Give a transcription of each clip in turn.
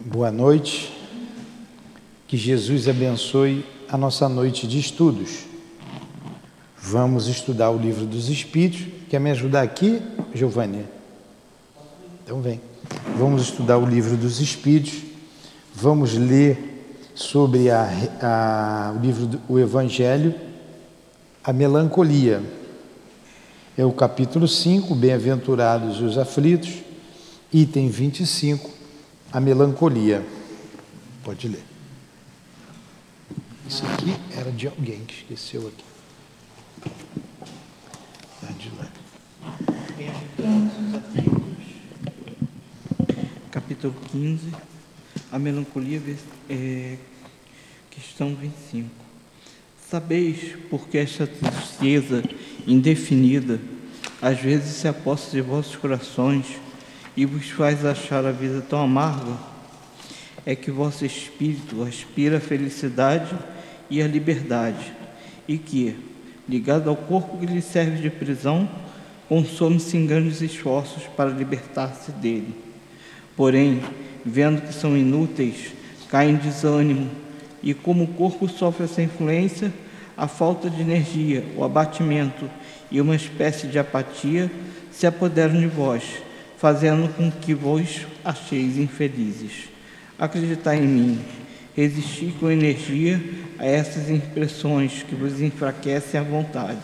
Boa noite. Que Jesus abençoe a nossa noite de estudos. Vamos estudar o livro dos Espíritos. Quer me ajudar aqui, Giovanni? Então vem. Vamos estudar o livro dos Espíritos. Vamos ler sobre a, a, o livro do o Evangelho, a melancolia. É o capítulo 5, Bem-aventurados os aflitos, item 25, a melancolia. Pode ler. Isso aqui era de alguém que esqueceu aqui. Ler. Capítulo 15, a melancolia, é, questão 25. Sabeis porque esta tristeza indefinida às vezes se aposta de vossos corações e vos faz achar a vida tão amarga? É que vosso espírito aspira a felicidade e a liberdade, e que, ligado ao corpo que lhe serve de prisão, consome-se em grandes esforços para libertar-se dele. Porém, vendo que são inúteis, cai em desânimo, e como o corpo sofre essa influência, a falta de energia, o abatimento e uma espécie de apatia se apoderam de vós, fazendo com que vos acheis infelizes. Acreditai em mim, resisti com energia a essas impressões que vos enfraquecem a vontade.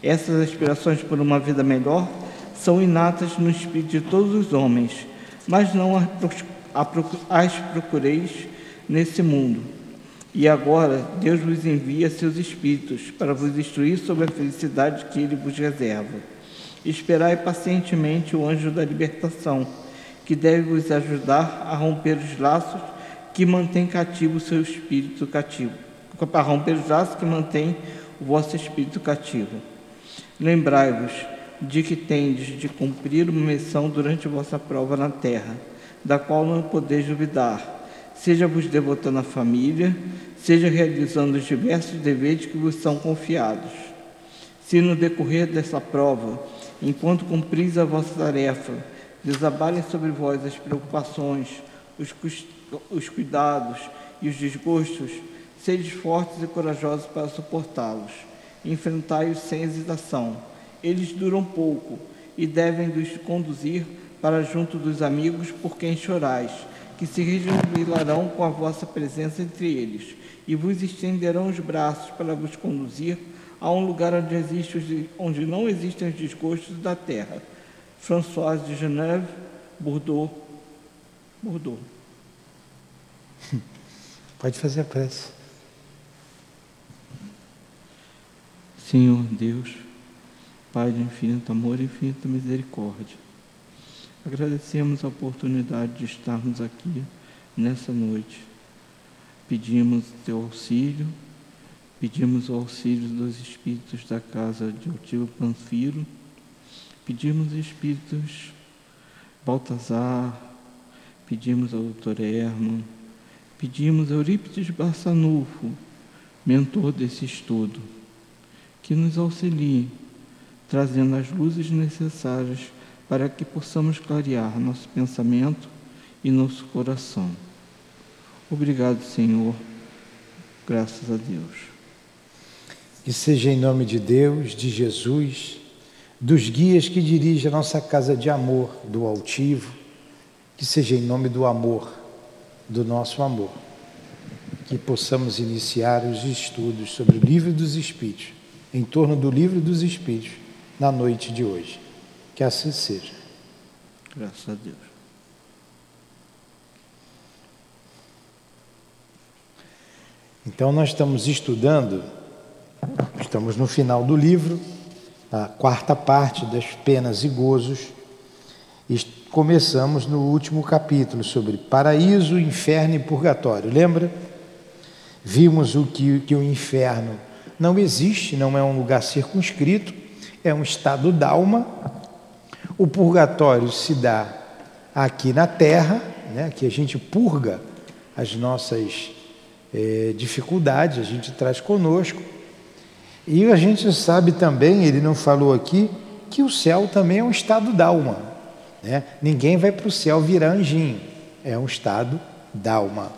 Essas aspirações por uma vida melhor são inatas no espírito de todos os homens, mas não as procureis nesse mundo. E agora Deus vos envia seus espíritos para vos instruir sobre a felicidade que Ele vos reserva. Esperai pacientemente o anjo da libertação, que deve vos ajudar a romper os laços que mantém cativo o seu espírito cativo, para romper os laços que mantém o vosso espírito cativo. Lembrai-vos de que tendes de cumprir uma missão durante vossa prova na terra, da qual não podeis duvidar, seja vos devotando à família, seja realizando os diversos deveres que vos são confiados. Se no decorrer dessa prova, enquanto cumpris a vossa tarefa, desabalem sobre vós as preocupações, os, os cuidados e os desgostos, sede fortes e corajosos para suportá-los. Enfrentai-os sem hesitação. Eles duram pouco e devem nos conduzir para junto dos amigos por quem chorais, que se rejubilarão com a vossa presença entre eles, e vos estenderão os braços para vos conduzir a um lugar onde, existe, onde não existem os desgostos da terra. François de Genève, Bordeaux, Bordeaux. Pode fazer a prece. Senhor Deus, Pai de infinito amor e infinita misericórdia, agradecemos a oportunidade de estarmos aqui nessa noite. Pedimos teu auxílio, pedimos o auxílio dos espíritos da casa de Altivo Panfiro, pedimos espíritos Baltazar, pedimos ao doutor Herman, pedimos a Eurípides Barçanufo, mentor desse estudo, que nos auxilie, trazendo as luzes necessárias para que possamos clarear nosso pensamento e nosso coração. Obrigado, Senhor. Graças a Deus. Que seja em nome de Deus, de Jesus, dos guias que dirigem a nossa casa de amor, do altivo, que seja em nome do amor do nosso amor, que possamos iniciar os estudos sobre o livro dos Espíritos, em torno do livro dos Espíritos, na noite de hoje. Que assim seja. Graças a Deus. Então, nós estamos estudando, estamos no final do livro, a quarta parte das penas e gozos começamos no último capítulo sobre paraíso, inferno e purgatório. Lembra? Vimos o que, que o inferno não existe, não é um lugar circunscrito, é um estado d'alma. O purgatório se dá aqui na terra, né, que a gente purga as nossas é, dificuldades, a gente traz conosco. E a gente sabe também, ele não falou aqui, que o céu também é um estado d'alma. Né? Ninguém vai para o céu virar anjinho. é um estado d'alma.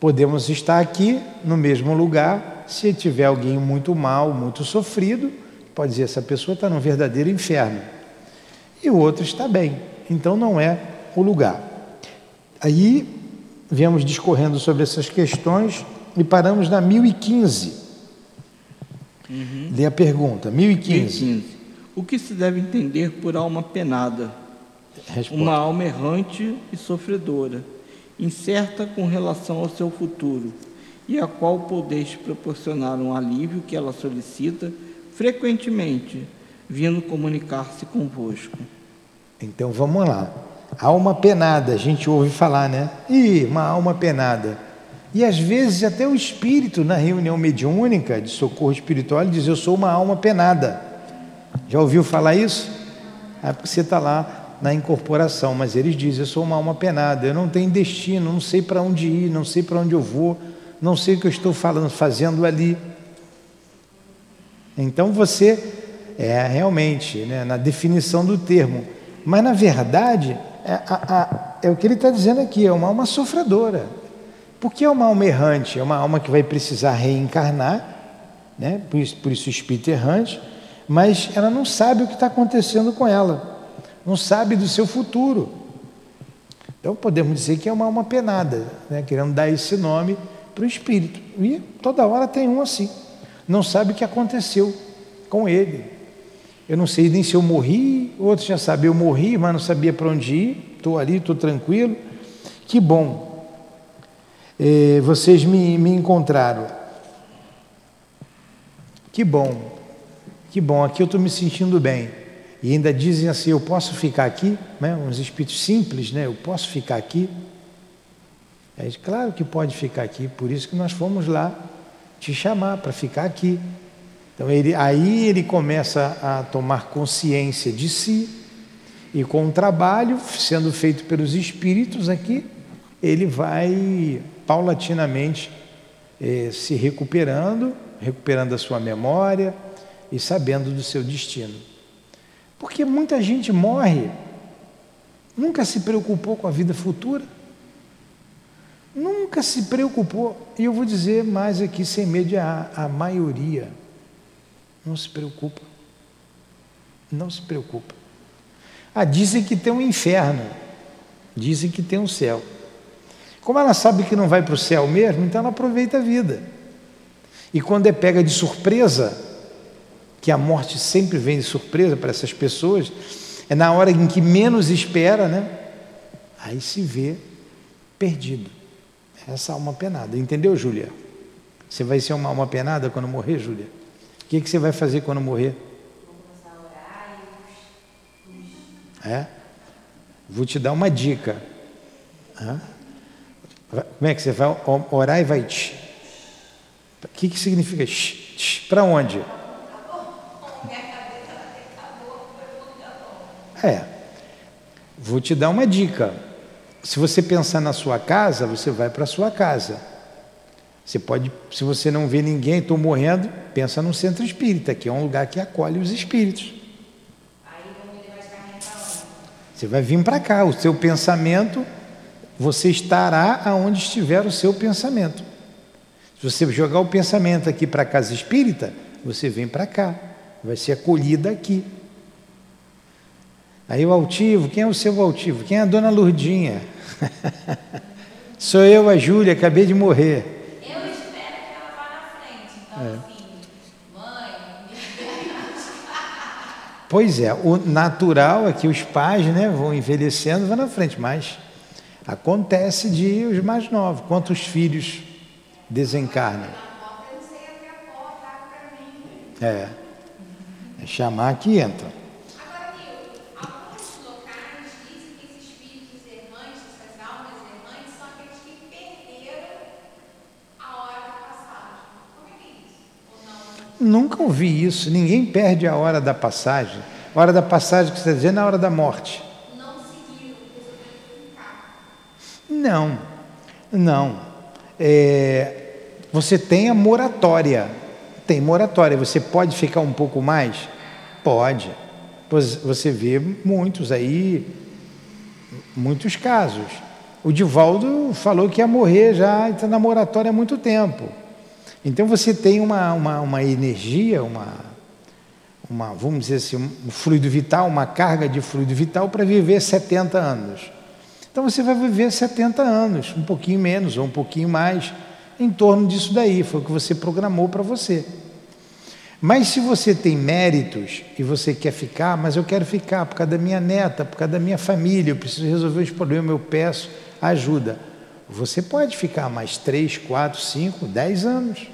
Podemos estar aqui no mesmo lugar, se tiver alguém muito mal, muito sofrido, pode dizer essa pessoa está num verdadeiro inferno. E o outro está bem. Então não é o lugar. Aí viemos discorrendo sobre essas questões e paramos na 1015. Uhum. Lê a pergunta, 1015. 1015. O que se deve entender por alma penada? Uma alma errante e sofredora, incerta com relação ao seu futuro, e a qual podeis proporcionar um alívio que ela solicita frequentemente, vindo comunicar-se convosco. Então vamos lá. Alma penada, a gente ouve falar, né? Ih, uma alma penada. E às vezes até o espírito na reunião mediúnica de socorro espiritual diz: Eu sou uma alma penada. Já ouviu falar isso? É porque você está lá na incorporação, mas eles dizem: Eu sou uma alma penada, eu não tenho destino, não sei para onde ir, não sei para onde eu vou, não sei o que eu estou falando, fazendo ali. Então você é realmente, né, na definição do termo, mas na verdade é, a, a, é o que ele está dizendo aqui: é uma alma sofredora. Porque é uma alma errante, é uma alma que vai precisar reencarnar, né? por, isso, por isso o espírito errante, mas ela não sabe o que está acontecendo com ela, não sabe do seu futuro. Então podemos dizer que é uma alma penada, né? querendo dar esse nome para o espírito. E toda hora tem um assim, não sabe o que aconteceu com ele. Eu não sei nem se eu morri, outros já sabiam, eu morri, mas não sabia para onde ir, estou ali, estou tranquilo. Que bom, eh, vocês me, me encontraram. Que bom, que bom, aqui eu estou me sentindo bem. E ainda dizem assim: eu posso ficar aqui? Né? Uns espíritos simples, né? Eu posso ficar aqui? É, claro que pode ficar aqui, por isso que nós fomos lá te chamar para ficar aqui. Então ele, aí ele começa a tomar consciência de si e com o trabalho sendo feito pelos espíritos aqui, ele vai paulatinamente eh, se recuperando, recuperando a sua memória e sabendo do seu destino. Porque muita gente morre, nunca se preocupou com a vida futura, nunca se preocupou, e eu vou dizer mais aqui sem medo, a, a maioria não se preocupa. Não se preocupa. Ah, dizem que tem um inferno, dizem que tem um céu. Como ela sabe que não vai para o céu mesmo, então ela aproveita a vida. E quando é pega de surpresa, que a morte sempre vem de surpresa para essas pessoas, é na hora em que menos espera, né? Aí se vê perdido. Essa alma penada. Entendeu, Júlia? Você vai ser uma alma penada quando morrer, Júlia? O que, que você vai fazer quando morrer? É? Vou te dar uma dica. Hã? Como é que você vai orar e vai tch? O que, que significa? Para onde? É. Vou te dar uma dica. Se você pensar na sua casa, você vai para a sua casa. Você pode, se você não vê ninguém, estou morrendo, pensa no centro espírita, que é um lugar que acolhe os espíritos. Você vai vir para cá, o seu pensamento você estará aonde estiver o seu pensamento. Se você jogar o pensamento aqui para a casa espírita, você vem para cá, vai ser acolhida aqui. Aí o altivo, quem é o seu altivo? Quem é a dona Lurdinha? Sou eu, a Júlia, acabei de morrer. Eu espero que ela vá na frente. Então, é. assim, mãe. pois é, o natural é que os pais né, vão envelhecendo, vão na frente, mas Acontece de os mais novos. Quantos filhos desencarnam? É. É chamar que entra. Nunca ouvi isso. Ninguém perde a hora da passagem. A hora da passagem que você está dizendo é a hora da morte. Não, não. É, você tem a moratória. Tem moratória. Você pode ficar um pouco mais? Pode. Você vê muitos aí, muitos casos. o Divaldo falou que ia morrer já, está na moratória há muito tempo. Então você tem uma, uma, uma energia, uma, uma, vamos dizer assim, um fluido vital, uma carga de fluido vital para viver 70 anos. Então você vai viver 70 anos, um pouquinho menos ou um pouquinho mais, em torno disso daí, foi o que você programou para você. Mas se você tem méritos e você quer ficar, mas eu quero ficar por causa da minha neta, por causa da minha família, eu preciso resolver os problemas, eu peço ajuda. Você pode ficar mais 3, 4, 5, 10 anos.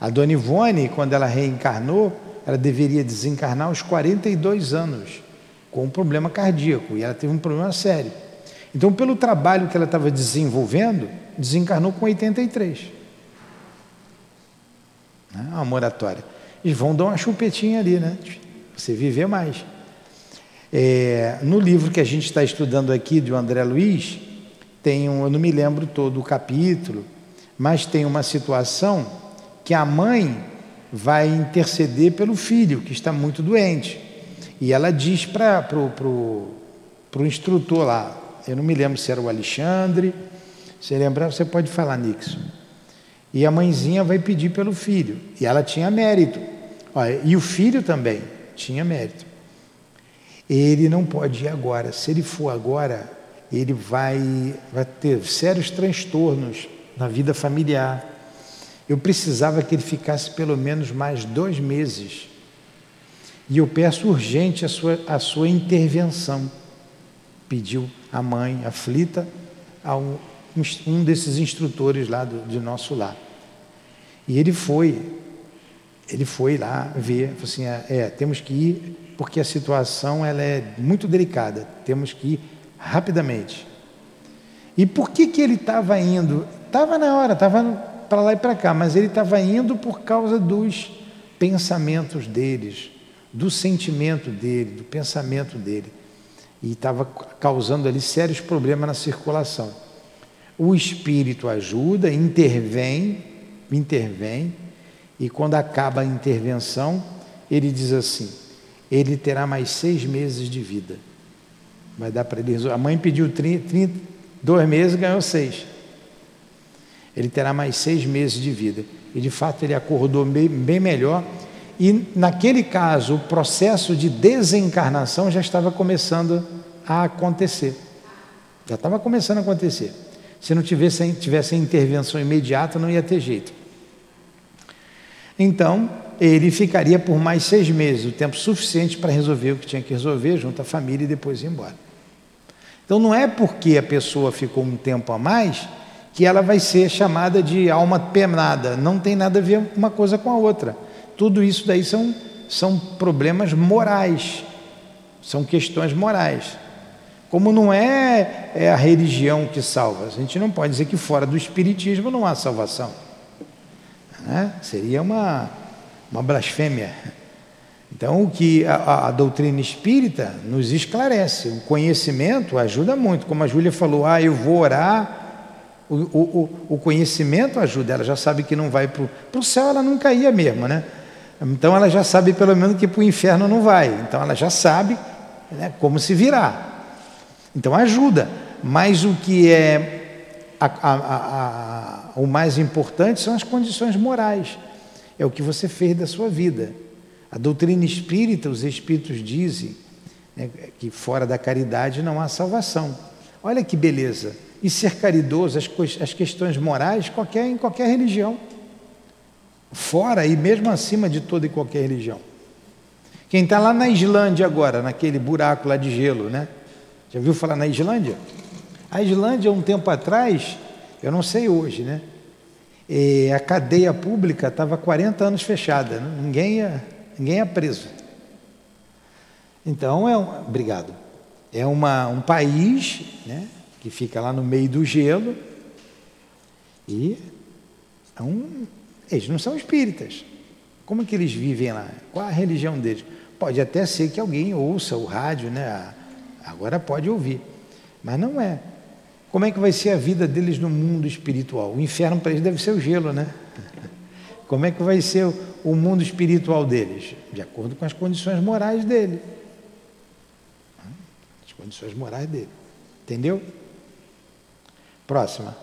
A Dona Ivone, quando ela reencarnou, ela deveria desencarnar aos 42 anos, com um problema cardíaco, e ela teve um problema sério. Então, pelo trabalho que ela estava desenvolvendo, desencarnou com 83. Né? Uma moratória. Eles vão dar uma chupetinha ali, né? Você viver mais. É, no livro que a gente está estudando aqui, do André Luiz, tem um, eu não me lembro todo o capítulo, mas tem uma situação que a mãe vai interceder pelo filho, que está muito doente. E ela diz para o pro, pro, pro instrutor lá, eu não me lembro se era o Alexandre, se lembrar, você pode falar, Nixon. E a mãezinha vai pedir pelo filho. E ela tinha mérito. Olha, e o filho também tinha mérito. Ele não pode ir agora. Se ele for agora, ele vai, vai ter sérios transtornos na vida familiar. Eu precisava que ele ficasse pelo menos mais dois meses. E eu peço urgente a sua, a sua intervenção. Pediu a mãe aflita a um, um desses instrutores lá do, de nosso lar. E ele foi, ele foi lá ver, falou assim, é, é temos que ir porque a situação ela é muito delicada, temos que ir rapidamente. E por que, que ele estava indo? Estava na hora, estava para lá e para cá, mas ele estava indo por causa dos pensamentos deles, do sentimento dele, do pensamento dele. E estava causando ali sérios problemas na circulação. O espírito ajuda, intervém, intervém, e quando acaba a intervenção, ele diz assim: ele terá mais seis meses de vida. Vai dar para ele. A mãe pediu 30, 30, dois meses ganhou seis. Ele terá mais seis meses de vida. E de fato ele acordou bem, bem melhor. E naquele caso, o processo de desencarnação já estava começando a acontecer. Já estava começando a acontecer. Se não tivesse, tivesse intervenção imediata, não ia ter jeito. Então, ele ficaria por mais seis meses, o tempo suficiente para resolver o que tinha que resolver, junto à família e depois ir embora. Então não é porque a pessoa ficou um tempo a mais que ela vai ser chamada de alma penada. Não tem nada a ver uma coisa com a outra. Tudo isso daí são, são problemas morais, são questões morais. Como não é, é a religião que salva, a gente não pode dizer que fora do espiritismo não há salvação. Né? Seria uma, uma blasfêmia. Então, o que a, a, doutrina espírita nos esclarece, o conhecimento ajuda muito. Como a Júlia falou, ah, eu vou orar, o, o, o conhecimento ajuda, ela já sabe que não vai para o céu, ela nunca ia mesmo, né? Então, ela já sabe pelo menos que para o inferno não vai. Então, ela já sabe né, como se virar. Então, ajuda. Mas o que é a, a, o mais importante são as condições morais é o que você fez da sua vida. A doutrina espírita, os espíritos dizem né, que fora da caridade não há salvação. Olha que beleza. E ser caridoso, as, as questões morais, qualquer, em qualquer religião. Fora e mesmo acima de toda e qualquer religião. Quem está lá na Islândia agora, naquele buraco lá de gelo, né? Já viu falar na Islândia? A Islândia, um tempo atrás, eu não sei hoje, né? E a cadeia pública estava 40 anos fechada, né? ninguém ia, ninguém ia preso. Então, é um, obrigado. É uma, um país né, que fica lá no meio do gelo e é um, eles não são espíritas. Como é que eles vivem lá? Qual a religião deles? Pode até ser que alguém ouça o rádio, né? Agora pode ouvir, mas não é. Como é que vai ser a vida deles no mundo espiritual? O inferno para eles deve ser o gelo, né? Como é que vai ser o mundo espiritual deles? De acordo com as condições morais dele. As condições morais dele. Entendeu? Próxima.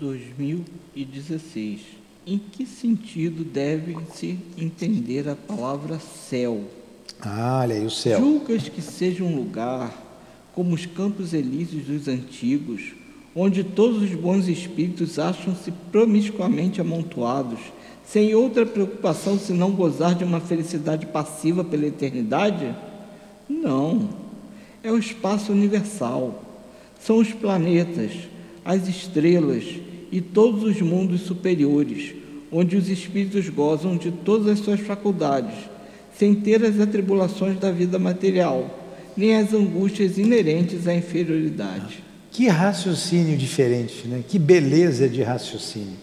2016. Em que sentido deve-se entender a palavra céu? Ah, olha aí o céu. Julgas que seja um lugar como os campos elíseos dos antigos, onde todos os bons espíritos acham-se promiscuamente amontoados, sem outra preocupação senão gozar de uma felicidade passiva pela eternidade? Não. É o espaço universal. São os planetas, as estrelas e todos os mundos superiores, onde os espíritos gozam de todas as suas faculdades, sem ter as atribulações da vida material, nem as angústias inerentes à inferioridade. Que raciocínio diferente, né? Que beleza de raciocínio.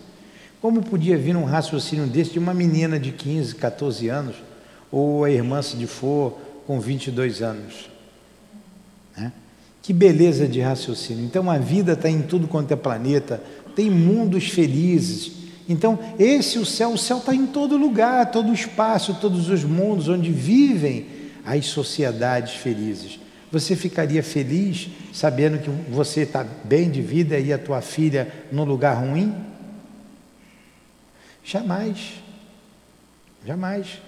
Como podia vir um raciocínio desse de uma menina de 15, 14 anos, ou a irmã, se for, com 22 anos? Né? Que beleza de raciocínio. Então a vida está em tudo quanto é planeta, tem mundos felizes. Então, esse o céu, o céu está em todo lugar, todo espaço, todos os mundos onde vivem as sociedades felizes. Você ficaria feliz sabendo que você está bem de vida e a tua filha num lugar ruim? Jamais. Jamais.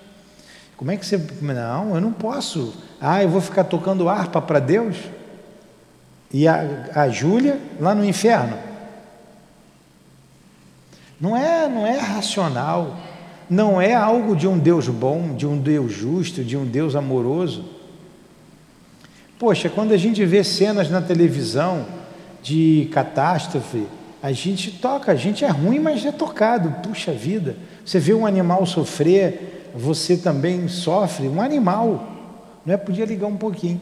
Como é que você. Não, eu não posso. Ah, eu vou ficar tocando harpa para Deus? E a, a Júlia lá no inferno? Não é, não é racional, não é algo de um Deus bom, de um Deus justo, de um Deus amoroso. Poxa, quando a gente vê cenas na televisão de catástrofe, a gente toca, a gente é ruim, mas é tocado. Puxa vida, você vê um animal sofrer, você também sofre. Um animal, não é? Podia ligar um pouquinho.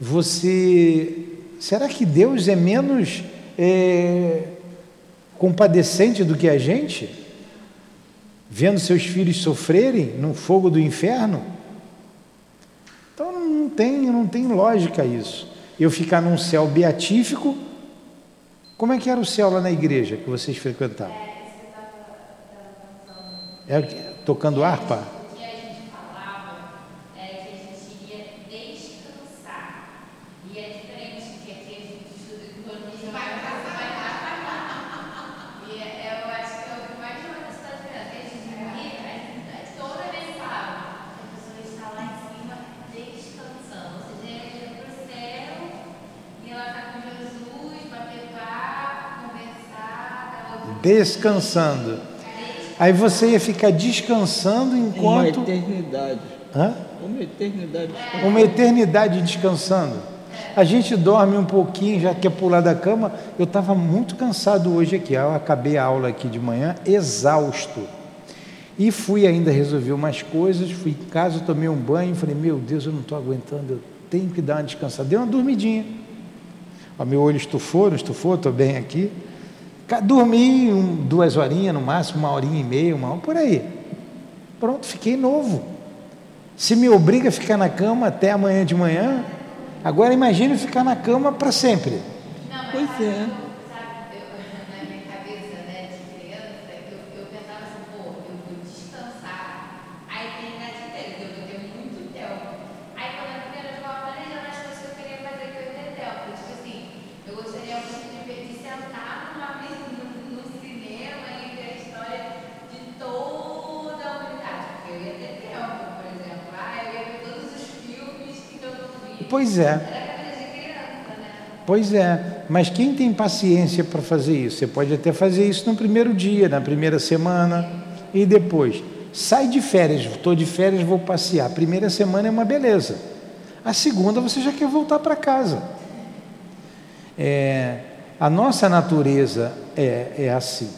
Você, será que Deus é menos é, compadecente do que a gente, vendo seus filhos sofrerem no fogo do inferno. Então não tem, não tem lógica isso. Eu ficar num céu beatífico, como é que era o céu lá na igreja que vocês frequentavam? É, tocando harpa? Descansando. Aí você ia ficar descansando enquanto. Uma eternidade. Hã? Uma eternidade descansando. Uma eternidade descansando. A gente dorme um pouquinho, já quer pular da cama. Eu estava muito cansado hoje aqui. Eu acabei a aula aqui de manhã, exausto. E fui ainda resolver umas coisas. Fui em casa, tomei um banho. Falei, meu Deus, eu não estou aguentando. Eu tenho que dar uma descansada. Dei uma dormidinha. O meu olho estufou, não estufou, estou bem aqui. Dormi um, duas horinhas no máximo, uma horinha e meia, uma hora, por aí. Pronto, fiquei novo. Se me obriga a ficar na cama até amanhã de manhã, agora imagine ficar na cama para sempre. Não, pois é. Pois é. Pois é, mas quem tem paciência para fazer isso? Você pode até fazer isso no primeiro dia, na primeira semana e depois. Sai de férias, estou de férias, vou passear. A primeira semana é uma beleza. A segunda você já quer voltar para casa. É, a nossa natureza é, é assim.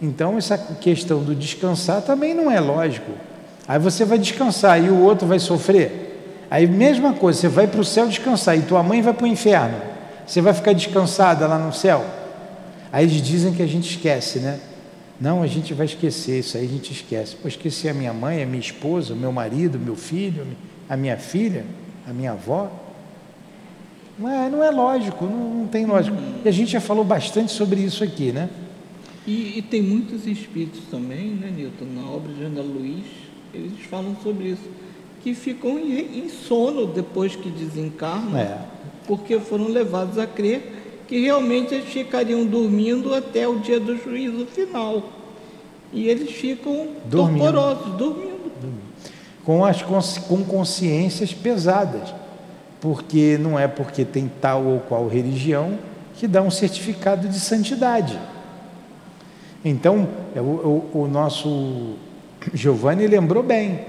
Então, essa questão do descansar também não é lógico. Aí você vai descansar e o outro vai sofrer. Aí, mesma coisa, você vai para o céu descansar e tua mãe vai para o inferno. Você vai ficar descansada lá no céu? Aí eles dizem que a gente esquece, né? Não, a gente vai esquecer, isso aí a gente esquece. Pô, esqueci a minha mãe, a minha esposa, o meu marido, meu filho, a minha filha, a minha avó. Não é, não é lógico, não, não tem lógico. E a gente já falou bastante sobre isso aqui, né? E, e tem muitos espíritos também, né, Nilton? Na obra de Ana Luiz, eles falam sobre isso que ficam em, sono depois que desencarnam, é. porque foram levados a crer que realmente eles ficariam dormindo até o dia do juízo final. E eles ficam Dormindo. torporosos, dormindo. com, as, com consciências pesadas, porque não é porque tem tal ou qual religião que dá um certificado de santidade. Então, é o, o- o nosso Giovanni lembrou bem,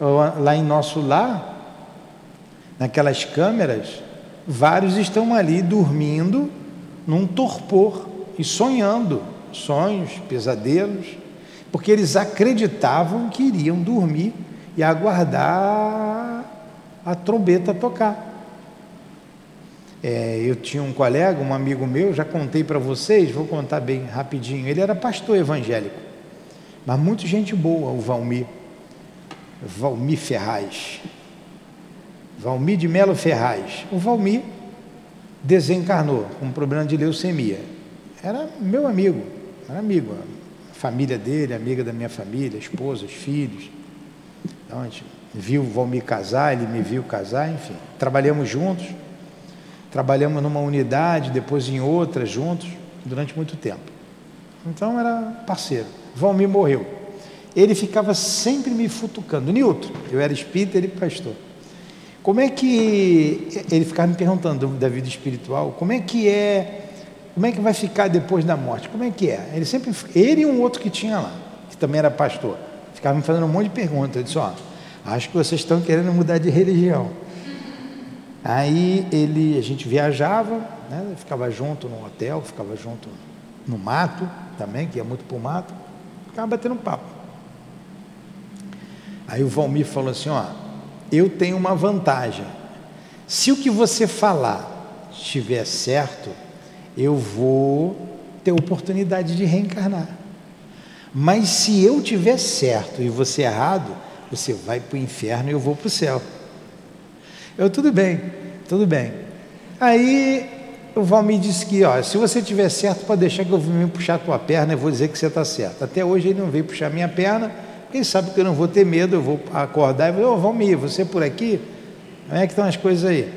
Lá- em nosso lar, naquelas câmeras, vários estão ali dormindo num torpor e sonhando sonhos, pesadelos, porque eles acreditavam que iriam dormir e aguardar a trombeta tocar. É, eu tinha um colega, um amigo meu, já contei para vocês, vou contar bem rapidinho. Ele era pastor evangélico, mas muito gente boa, o Valmir. Valmir Ferraz. Valmir de Melo Ferraz. O Valmir desencarnou com um problema de leucemia. Era meu amigo, era amigo. A família dele, amiga da minha família, esposa, os filhos. Então, a gente viu o Valmir casar, ele me viu casar, enfim. Trabalhamos juntos, trabalhamos numa unidade, depois em outra, juntos, durante muito tempo. Então era parceiro. Valmir morreu. Ele ficava sempre me futucando. Nilton, eu era espírita, ele pastor. Como é que ele ficava me perguntando da vida espiritual? Como é que é? Como é que vai ficar depois da morte? Como é que é? Ele sempre, ele e um outro que tinha lá, que também era pastor, ficava me fazendo um monte de perguntas. Eu disse: ó, acho que vocês estão querendo mudar de religião. Aí ele, a gente viajava, né, ficava junto no hotel, ficava junto no mato também, que ia muito para o mato, ficava batendo papo. Aí o Valmir falou assim: ó, eu tenho uma vantagem. Se o que você falar estiver certo, eu vou ter oportunidade de reencarnar. Mas se eu tiver certo e você errado, você vai para o inferno e eu vou para o céu. Eu, tudo bem, tudo bem. Aí o Valmir disse que, ó, se você tiver certo, pode deixar que eu vim puxar a tua perna e vou dizer que você está certo. Até hoje ele não veio puxar minha perna, ele sabe que eu não vou ter medo, eu vou acordar e vou, ô Valmir, você por aqui? Como é que estão as coisas aí?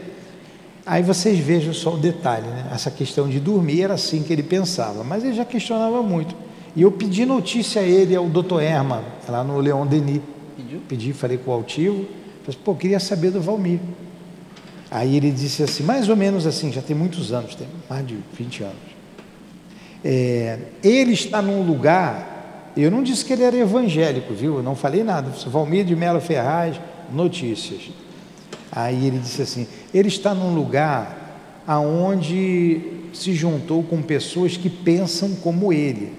Aí vocês vejam só o detalhe, né? Essa questão de dormir era assim que ele pensava, mas ele já questionava muito. E eu pedi notícia a ele, ao doutor Erma, lá no Leon Denis. Pediu? Pedi, falei com o altivo, falei, assim, pô, queria saber do Valmir. Aí ele disse assim, mais ou menos assim, já tem muitos anos, tem mais de 20 anos. É, ele está num lugar, eu não disse que ele era evangélico, viu? Eu não falei nada. Valmir de Melo Ferraz, notícias. Aí ele disse assim, ele está num lugar aonde se juntou com pessoas que pensam como ele.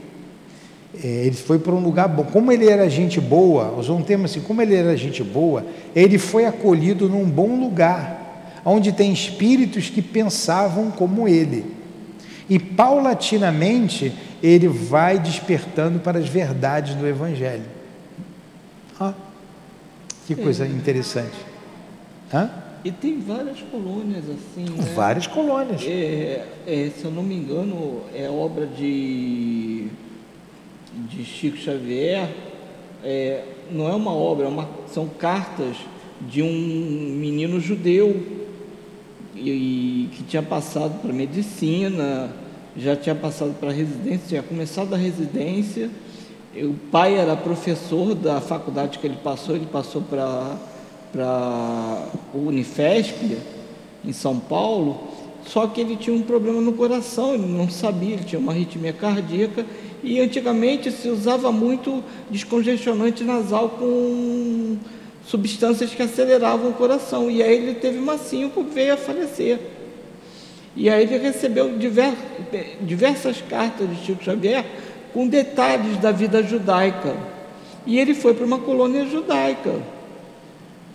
É, ele foi para um lugar bom. Como ele era gente boa, usou um termo assim, como ele era gente boa, ele foi acolhido num bom lugar, onde tem espíritos que pensavam como ele. E paulatinamente ele vai despertando para as verdades do Evangelho. Ah, que coisa interessante. Hã? E tem várias colônias assim, né? Várias colônias. É, é, se eu não me engano, é obra de, de Chico Xavier. É, não é uma obra, é uma- são cartas de um menino judeu e, que tinha passado para medicina, já tinha passado para residência, tinha começado a residência. O pai era professor da faculdade que ele passou, ele passou para para o Unifesp em São Paulo, só que ele tinha um problema no coração, ele não sabia, ele tinha uma arritmia cardíaca e antigamente se usava muito descongestionante nasal com substâncias que aceleravam o coração e aí ele teve síncope e veio a falecer. E aí ele recebeu diver- diversas cartas de Chico Xavier com detalhes da vida judaica. E ele foi para uma colônia judaica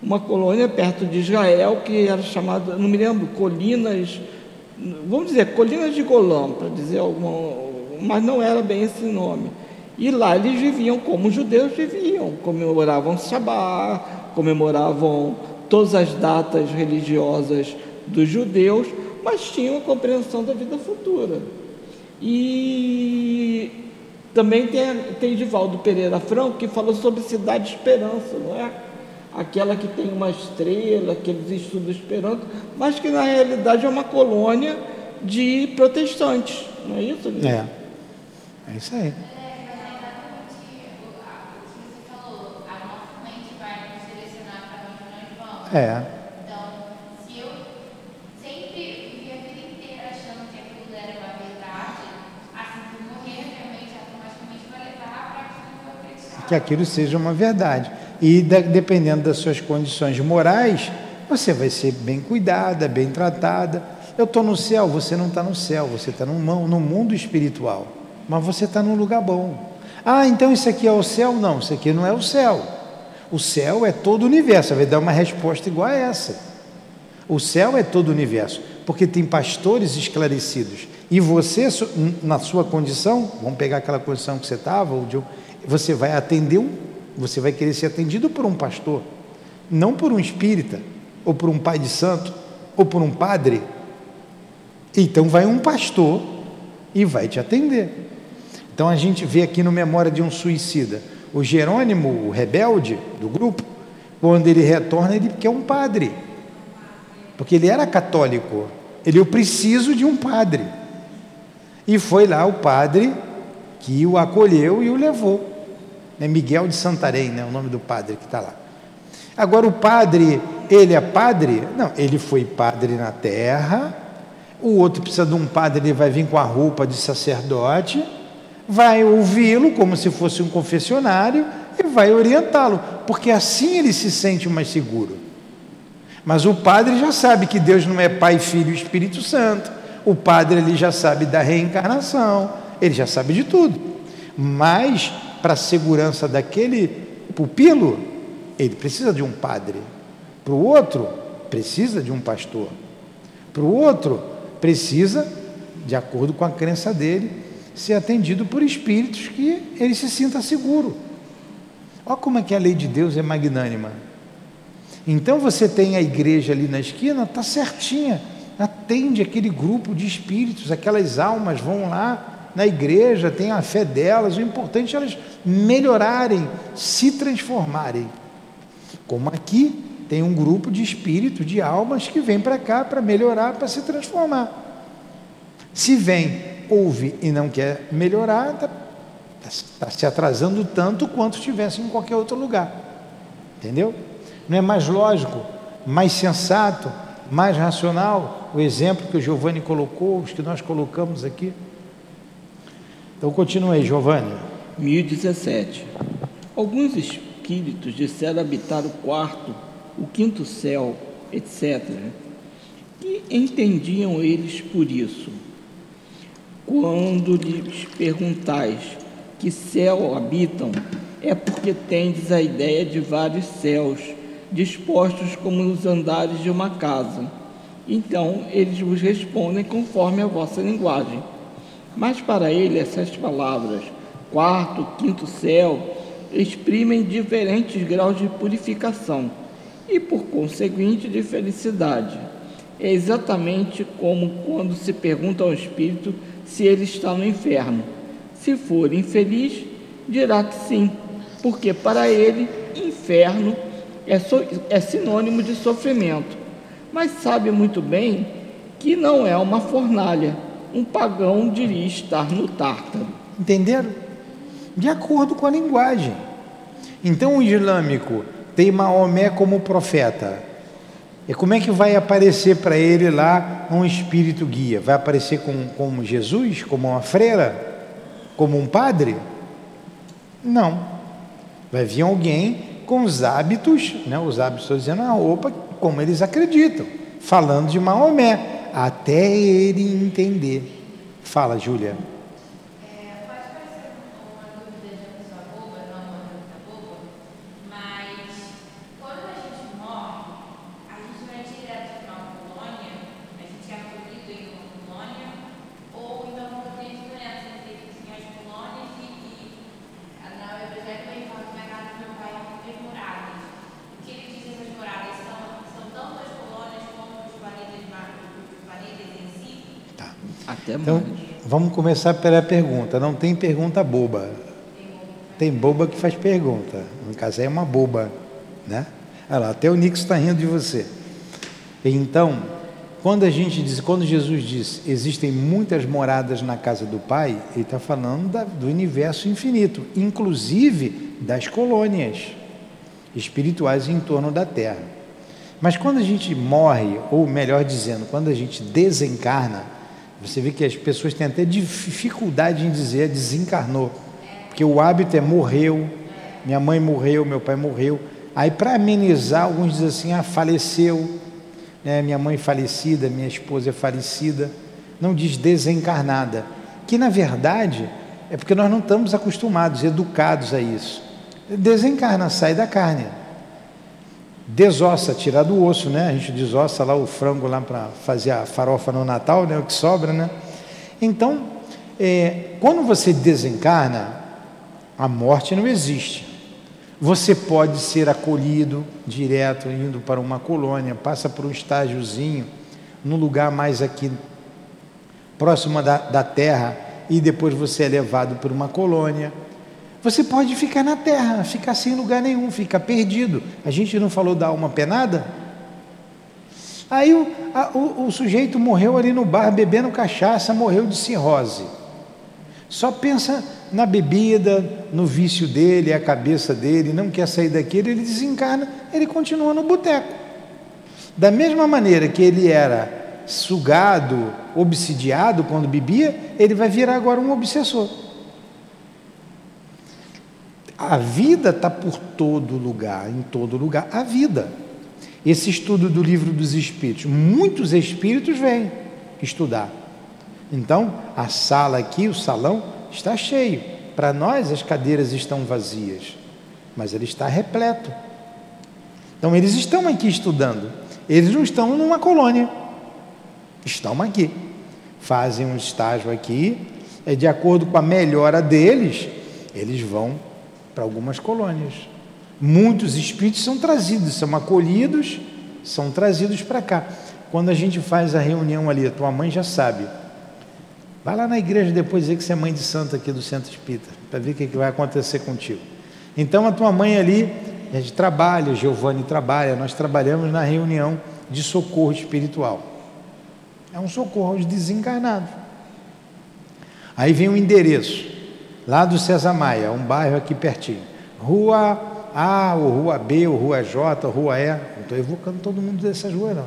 uma colônia perto de Israel que era chamada, não me lembro, Colinas, vamos dizer, Colinas de Golã, para dizer alguma, mas não era bem esse nome. E lá eles viviam como os judeus viviam, comemoravam Shabá, comemoravam todas as datas religiosas dos judeus, mas tinham a compreensão da vida futura. E também tem, tem Divaldo Pereira Franco que falou sobre Cidade de Esperança, não é? aquela que tem uma estrela, que eles estudam esperando, mas que na realidade é uma colônia de protestantes, não é isso? Guilherme? É. É isso aí. É, mas é exatamente o, a- o que você falou. A nossa mente vai nos direcionar para onde nós vamos. É. Então, se eu sempre vivi a vida inteira achando que aquilo era uma verdade, assim que eu morrer, minha mente automaticamente vai levar para aquilo que eu acreditava. que aquilo seja uma verdade. E da- dependendo das suas condições morais, você vai ser bem cuidada, bem tratada. Eu estou no céu, você não está no céu, você está no, no mundo espiritual, mas você está num lugar bom. Ah, então isso aqui é o céu? Não, isso aqui não é o céu. O céu é todo o universo. Vai dar uma resposta igual a essa. O céu é todo o universo, porque tem pastores esclarecidos. E você, na sua condição, vamos pegar aquela condição que você estava, você vai atender um, você vai querer ser atendido por um pastor, não por um espírita, ou por um pai de santo, ou por um padre. Então vai um pastor e vai te atender. Então a gente vê aqui no Memória de um Suicida, o Jerônimo, o rebelde do grupo, quando ele retorna, ele quer um padre porque ele era católico. Ele, eu preciso de um padre. E foi lá o padre que o acolheu e o levou. É Miguel de Santarém, né, o nome do padre que está lá. Agora, o padre, ele é padre? Não, ele foi padre na terra. O outro precisa de um padre, ele vai vir com a roupa de sacerdote, vai ouvi-lo como se fosse um confessionário e vai orientá-lo, porque assim ele se sente mais seguro. Mas o padre já sabe que Deus não é Pai, Filho e Espírito Santo. O padre ele já sabe da reencarnação, ele já sabe de tudo. Mas para a segurança daquele pupilo, ele precisa de um padre. Para o outro, precisa de um pastor. Para o outro, precisa, de acordo com a crença dele, ser atendido por espíritos que ele se sinta seguro. Olha como é que a lei de Deus é magnânima. Então você tem a igreja ali na esquina, está certinha, atende aquele grupo de espíritos, aquelas almas vão lá na igreja, tem a fé delas, o importante é elas melhorarem, se transformarem. Como aqui tem um grupo de espíritos, de almas que vem para cá para melhorar, para se transformar. Se vem, ouve e não quer melhorar, está tá se atrasando tanto quanto estivesse em qualquer outro lugar. Entendeu? Não é mais lógico, mais sensato, mais racional o exemplo que o Giovanni colocou, os que nós colocamos aqui? Então continue aí, Giovanni. 1017. Alguns espíritos disseram habitar o quarto, o quinto céu, etc. Que entendiam eles por isso? Quando lhes perguntais que céu habitam, é porque tendes a ideia de vários céus, dispostos como os andares de uma casa. Então eles vos respondem conforme a vossa linguagem. Mas para ele essas palavras, quarto, quinto céu, exprimem diferentes graus de purificação e, por conseguinte, de felicidade. É exatamente como quando se pergunta ao espírito se ele está no inferno. Se for infeliz, dirá que sim, porque para ele, inferno é, so- é sinônimo de sofrimento. Mas sabe muito bem que não é uma fornalha. Um pagão diria estar no tártaro. Entenderam? De acordo com a linguagem. Então o islâmico tem Maomé como profeta. E como é que vai aparecer para ele lá um espírito guia? Vai aparecer com, como Jesus, como uma freira, como um padre? Não. Vai vir alguém com os hábitos, né? os hábitos, estou dizendo a roupa, como eles acreditam, falando de Maomé, até ele entender. Fala, Júlia. É, pode parecer uma dúvida de uma pessoa boba, não uma dúvida boba, mas quando a gente morre, a gente vai direto para uma colônia, a gente é acolhido em uma colônia, ou então quando tem diferença entre assim, as colônias e, e a na Evangelho ele fala que na casa do meu pai há muitas moradas. O que ele diz essas moradas são, são tanto as colônias como os paridas, os paridas em si? Tá. Até Então, mais. Começar pela pergunta. Não tem pergunta boba. Tem boba que faz pergunta. No caso, é uma boba, né? Olha lá, até o Nix está rindo de você. Então, quando a gente diz, quando Jesus diz existem muitas moradas na casa do Pai, ele está falando da, do universo infinito, inclusive das colônias espirituais em torno da Terra. Mas quando a gente morre, ou melhor dizendo, quando a gente desencarna, você vê que as pessoas têm até dificuldade em dizer desencarnou, porque o hábito é morreu, minha mãe morreu, meu pai morreu. Aí para amenizar, alguns dizem assim, ah, faleceu, né? minha mãe falecida, minha esposa é falecida, não diz desencarnada, que na verdade é porque nós não estamos acostumados, educados a isso. Desencarna, sai da carne. Desossa, tirar do osso, né? A gente desossa lá o frango lá para fazer a farofa no Natal, né? O que sobra, né? Então, é, quando você desencarna, a morte não existe. Você pode ser acolhido direto, indo para uma colônia, passa por um estágiozinho, num lugar mais aqui próximo da, da terra, e depois você é levado para uma colônia. Você pode ficar na terra, ficar sem lugar nenhum, ficar perdido. A gente não falou da alma penada? Aí o, a, o, o sujeito morreu ali no bar bebendo cachaça, morreu de cirrose. Só pensa na bebida, no vício dele, a cabeça dele, não quer sair daquele, ele desencarna, ele continua no boteco. Da mesma maneira que ele era sugado, obsidiado quando bebia, ele vai virar agora um obsessor. A vida está por todo lugar, em todo lugar, a vida. Esse estudo do livro dos Espíritos, muitos espíritos vêm estudar. Então, a sala aqui, o salão, está cheio. Para nós as cadeiras estão vazias, mas ele está repleto. Então eles estão aqui estudando. Eles não estão numa colônia. Estão aqui. Fazem um estágio aqui, é de acordo com a melhora deles, eles vão para algumas colônias. Muitos espíritos são trazidos, são acolhidos, são trazidos para cá. Quando a gente faz a reunião ali, a tua mãe já sabe, Vai lá na igreja depois dizer que você é mãe de santo aqui do Centro Espírita, para ver o que, que vai acontecer contigo. Então a tua mãe ali, a gente trabalha, Giovanni trabalha, nós trabalhamos na reunião de socorro espiritual. É um socorro aos desencarnados. Aí vem o endereço, lá do César Maia, um bairro aqui pertinho. Rua A, ou Rua B, ou Rua J, ou Rua E. Não estou evocando todo mundo dessas ruas, não.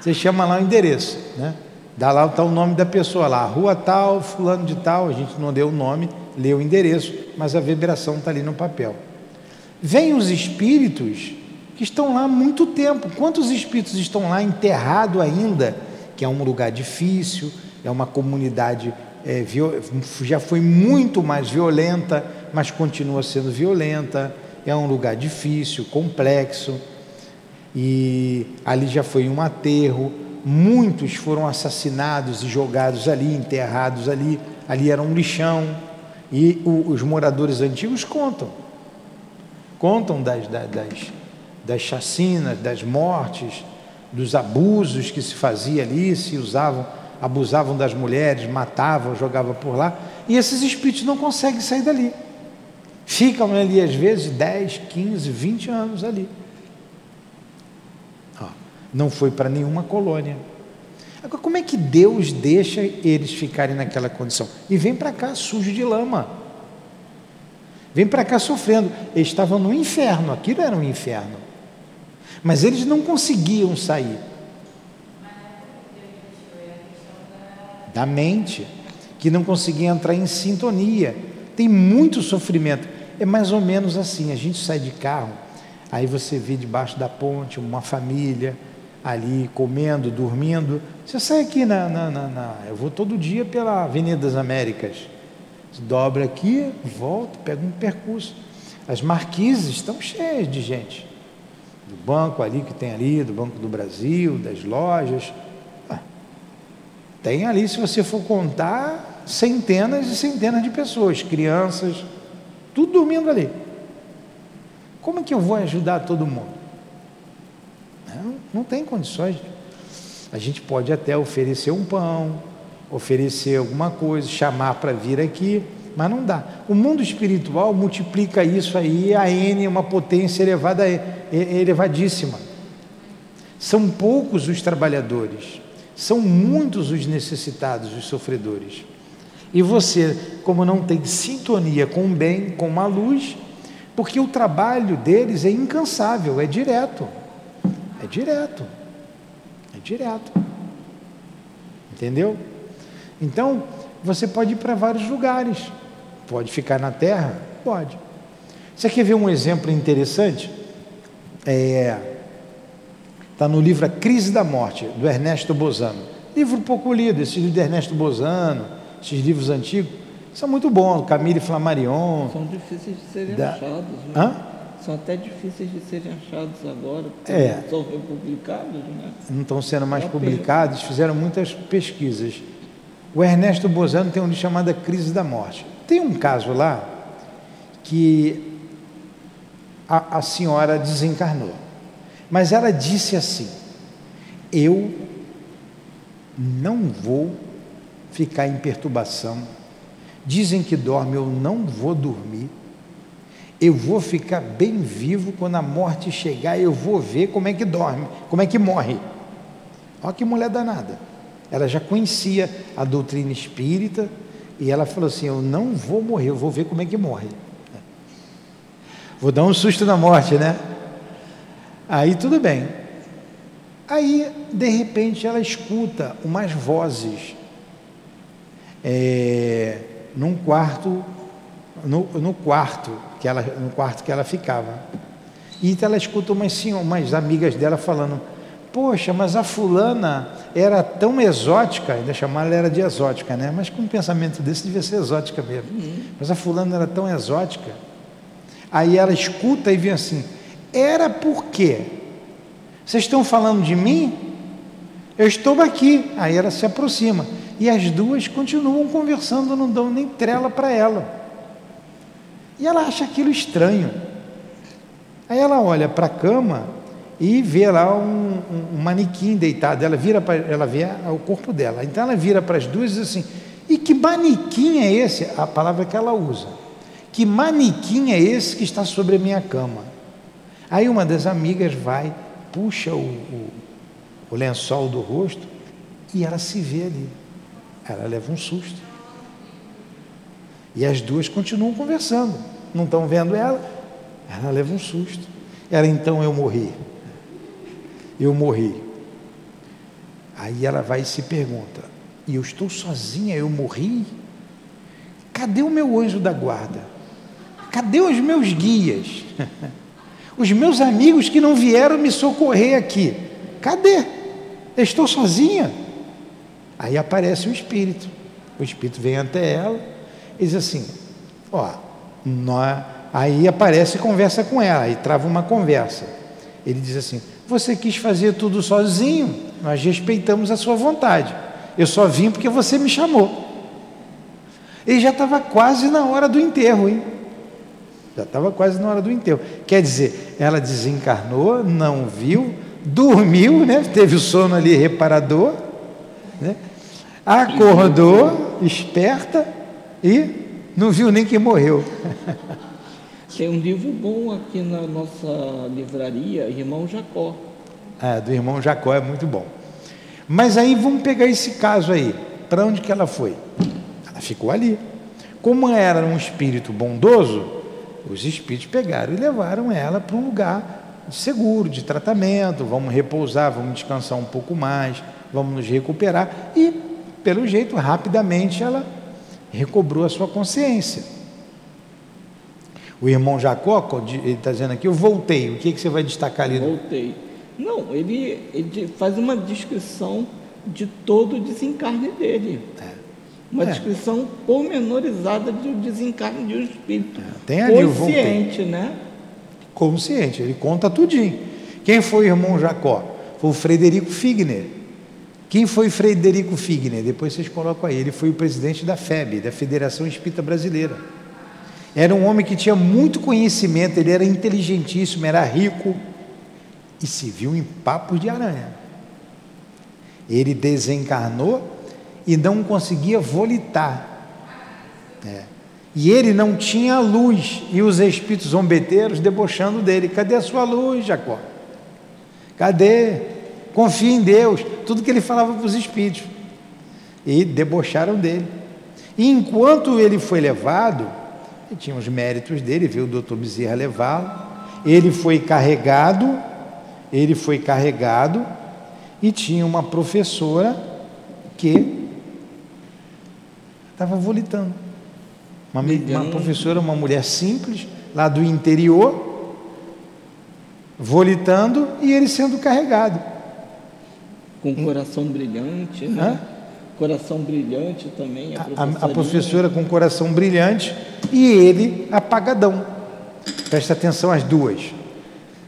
Você chama lá o endereço, né? Dá lá está o nome da pessoa lá, rua tal, fulano de tal, a gente não deu o nome, leu o endereço, mas a vibração está ali no papel. Vêm os espíritos que estão lá há muito tempo. Quantos espíritos estão lá enterrados ainda? Que é um lugar difícil, é uma comunidade é, já foi muito mais violenta, mas continua sendo violenta. É um lugar difícil, complexo, e ali já foi um aterro muitos foram assassinados e jogados ali, enterrados ali. Ali era um lixão. E o, os moradores antigos contam. Contam das, das, das chacinas, das mortes, dos abusos que se fazia ali, se usavam, abusavam das mulheres, matavam, jogavam por lá. E esses espíritos não conseguem sair dali. Ficam ali às vezes 10, 15, 20 anos ali não foi para nenhuma colônia. Agora, como é que Deus deixa eles ficarem naquela condição? E vem para cá sujo de lama. Vem para cá sofrendo. Eles estavam no inferno, aquilo era um inferno. Mas eles não conseguiam sair. Da mente, que não conseguia entrar em sintonia. Tem muito sofrimento. É mais ou menos assim: a gente sai de carro, aí você vê debaixo da ponte uma família, ali comendo, dormindo. Você sai aqui na, na, na, na, Eu vou todo dia pela Avenida das Américas. Dobra aqui, volta, pega um percurso. As marquises estão cheias de gente. Do banco ali que tem ali, do Banco do Brasil, das lojas. Tem ali, se você for contar, centenas e centenas de pessoas, crianças, tudo dormindo ali. Como é que eu vou ajudar todo mundo? Não, não tem condições. A gente pode até oferecer um pão, oferecer alguma coisa, chamar para vir aqui, mas não dá. O mundo espiritual multiplica isso aí a N, uma potência elevada, elevadíssima. São poucos os trabalhadores, são muitos os necessitados, os sofredores. E você, como não tem sintonia com o bem, com a luz, porque o trabalho deles é incansável, é direto. É direto. É direto. Entendeu? Então, você pode ir para vários lugares. Pode ficar na terra? Pode. Você quer ver um exemplo interessante? É, Está no livro A Crise da Morte, do Ernesto Bozano. Livro pouco lido, esse livro de Ernesto Bozano, esses livros antigos, são muito bons. Camille Flammarion. São difíceis de serem Da- achados. Né? Hã? São até difíceis de serem achados agora, porque É. não são republicados, né? Não estão sendo mais É publicados, fizeram muitas pesquisas. O Ernesto Bozano tem um livro chamado A Crise da Morte. Tem um caso lá que a, a senhora desencarnou. Mas ela disse assim: Eu não vou ficar em perturbação. Dizem que dorme, eu não vou dormir. Eu vou ficar bem vivo quando a morte chegar, eu vou ver como é que dorme, como é que morre. Olha que mulher danada. Ela já conhecia a doutrina espírita e ela falou assim: Eu não vou morrer, eu vou ver como é que morre. Vou dar um susto na morte, né? Aí tudo bem. Aí, de repente, ela escuta umas vozes é, num quarto, no, no quarto que ela, no quarto que ela ficava. E então ela escuta umas, senhor- umas amigas dela falando: Poxa, mas a fulana era tão exótica, ainda chamaram ela de exótica, né? Mas com um pensamento desse devia ser exótica mesmo. Mas a fulana era tão exótica. Aí ela escuta e vê assim: Era por quê? Vocês estão falando de mim? Eu estou aqui. Aí ela se aproxima. E as duas continuam conversando, não dão nem trela para ela. E ela acha aquilo estranho. Aí ela olha para a cama e vê lá um, um- um manequim deitado. Ela vira para ela vê o corpo dela. Então ela vira para as duas e diz assim: "E que manequim é esse?" A palavra que ela usa. Que manequim é esse que está sobre a minha cama? Aí uma das amigas vai, puxa o, o, o lençol do rosto e ela se vê ali. Ela leva um susto. E as duas continuam conversando. Não estão vendo ela? Ela leva um susto. Ela então eu morri. Eu morri. Aí ela vai e se pergunta: E eu estou sozinha? Eu morri? Cadê o meu anjo da guarda? Cadê os meus guias? Os meus amigos que não vieram me socorrer aqui? Cadê? Eu estou sozinha? Aí aparece o espírito. O espírito vem até ela e diz assim: Ó, nó- aí aparece e conversa com ela, e trava uma conversa. Ele diz assim: Você quis fazer tudo sozinho, nós respeitamos a sua vontade. Eu só vim porque você me chamou. Ele já estava quase na hora do enterro, hein? Já estava quase na hora do enterro. Quer dizer, ela desencarnou, não viu, dormiu, né? Teve o sono ali reparador, né? Acordou, esperta e não viu nem que morreu. Tem um livro bom aqui na nossa livraria, Irmão Jacó. É, do irmão Jacó é muito bom. Mas aí vamos pegar esse caso aí. Para onde que ela foi? Ela ficou ali. Como era um espírito bondoso, os espíritos pegaram e levaram ela para um lugar seguro, de tratamento. Vamos repousar, vamos descansar um pouco mais, vamos nos recuperar. E, pelo jeito, rapidamente ela recobrou a sua consciência. O irmão Jacó, ele está dizendo aqui, eu voltei. O que, que você vai destacar ali? Voltei. Não, ele, ele faz uma descrição de todo o desencarne dele. Uma É. descrição pormenorizada do desencarne de um espírito. Tem ali, consciente, né? consciente, ele conta tudinho. Quem foi o irmão Jacó? Foi o Frederico Figner. Quem foi Frederico Figner? Depois vocês colocam aí. Ele foi o presidente da FEB, da Federação Espírita Brasileira. Era um homem que tinha muito conhecimento, ele era inteligentíssimo, era rico e se viu em papos de aranha. Ele desencarnou e não conseguia volitar. É. E ele não tinha luz, e os espíritos zombeteiros debochando dele: cadê a sua luz, Jacó? Cadê? confia em Deus, tudo que ele falava para os espíritos. E debocharam dele. E enquanto ele foi levado, ele tinha os méritos dele, viu o doutor Bezerra levá-lo, ele foi carregado, ele foi carregado e tinha uma professora que estava volitando. Uma, uma professora, uma mulher simples, lá do interior, volitando e ele sendo carregado. Com um coração brilhante, né? Hã? Coração brilhante também. A, a, a professora com coração brilhante e ele apagadão. Presta atenção às duas.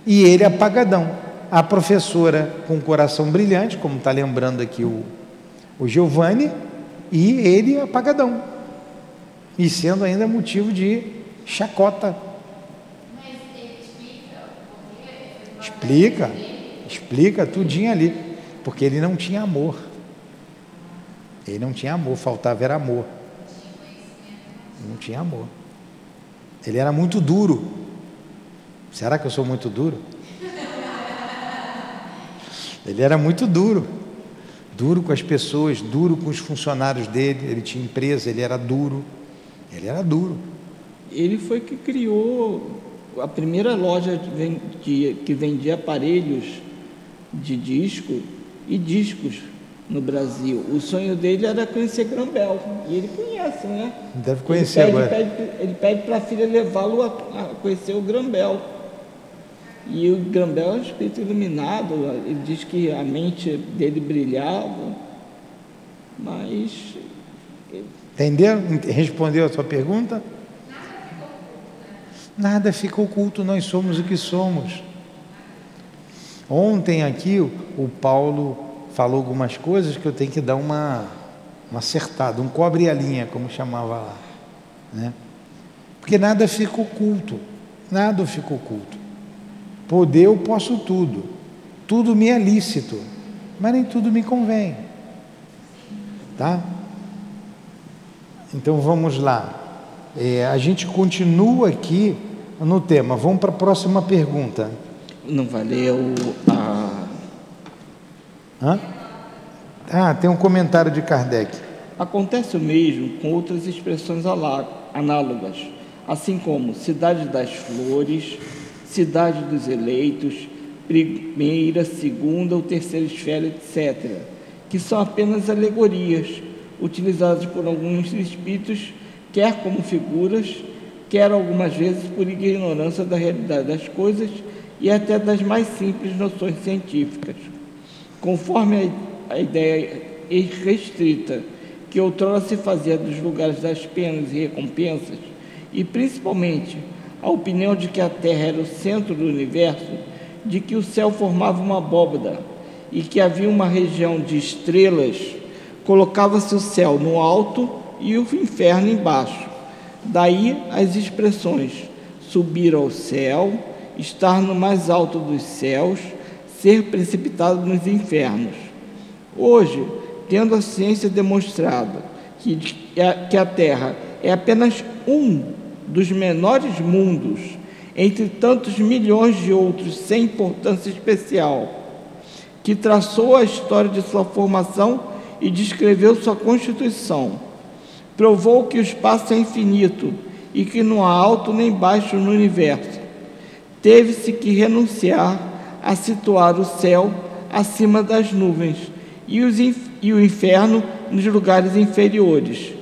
E ele apagadão. A professora com coração brilhante, como está lembrando aqui o, o Giovanni, e ele apagadão. E sendo ainda motivo de chacota. Explica, explica tudinho ali. Porque ele não tinha amor. Ele não tinha amor, faltava era amor. Não tinha amor. Ele era muito duro. Será que eu sou muito duro? Ele era muito duro. Duro com as pessoas, duro com os funcionários dele. Ele tinha empresa, ele era duro. Ele era duro. Ele foi que criou a primeira loja que vendia aparelhos de disco e discos no Brasil. O sonho dele era conhecer Grambel. E ele conhece, né? Deve conhecer ele pede, agora. Pede, ele pede para a filha levá-lo a, a, conhecer o Grambel. E o Grambel é um espírito iluminado. Ele diz que a mente dele brilhava. Mas. Entendeu? Respondeu a sua pergunta? Nada fica oculto, nós somos o que somos. Ontem aqui o Paulo falou algumas coisas que eu tenho que dar uma, uma acertada, um cobre a linha, como chamava lá. Né? Porque nada fica oculto, nada fica oculto. Poder eu posso tudo, tudo me é lícito, mas nem tudo me convém. Tá? Então vamos lá. É, a gente continua aqui no tema. Vamos para a próxima pergunta. Não valeu a. Hã? Ah, tem um comentário de Kardec. Acontece o mesmo com outras expressões análogas, assim como cidade das flores, cidade dos eleitos, primeira, segunda ou terceira esfera, etc., que são apenas alegorias utilizadas por alguns espíritos, quer como figuras, quer algumas vezes por ignorância da realidade das coisas e até das mais simples noções científicas. Conforme a ideia restrita que outrora se fazia dos lugares das penas e recompensas, e principalmente a opinião de que a Terra era o centro do universo, de que o céu formava uma abóbada e que havia uma região de estrelas, colocava-se o céu no alto e o inferno embaixo. Daí as expressões subir ao céu, estar no mais alto dos céus, ser precipitado nos infernos. Hoje, tendo a ciência demonstrado que, que a Terra é apenas um dos menores mundos, entre tantos milhões de outros sem importância especial, que traçou a história de sua formação e descreveu sua constituição, provou que o espaço é infinito e que não há alto nem baixo no universo. Teve-se que renunciar a situar o céu acima das nuvens e, e o inferno nos lugares inferiores.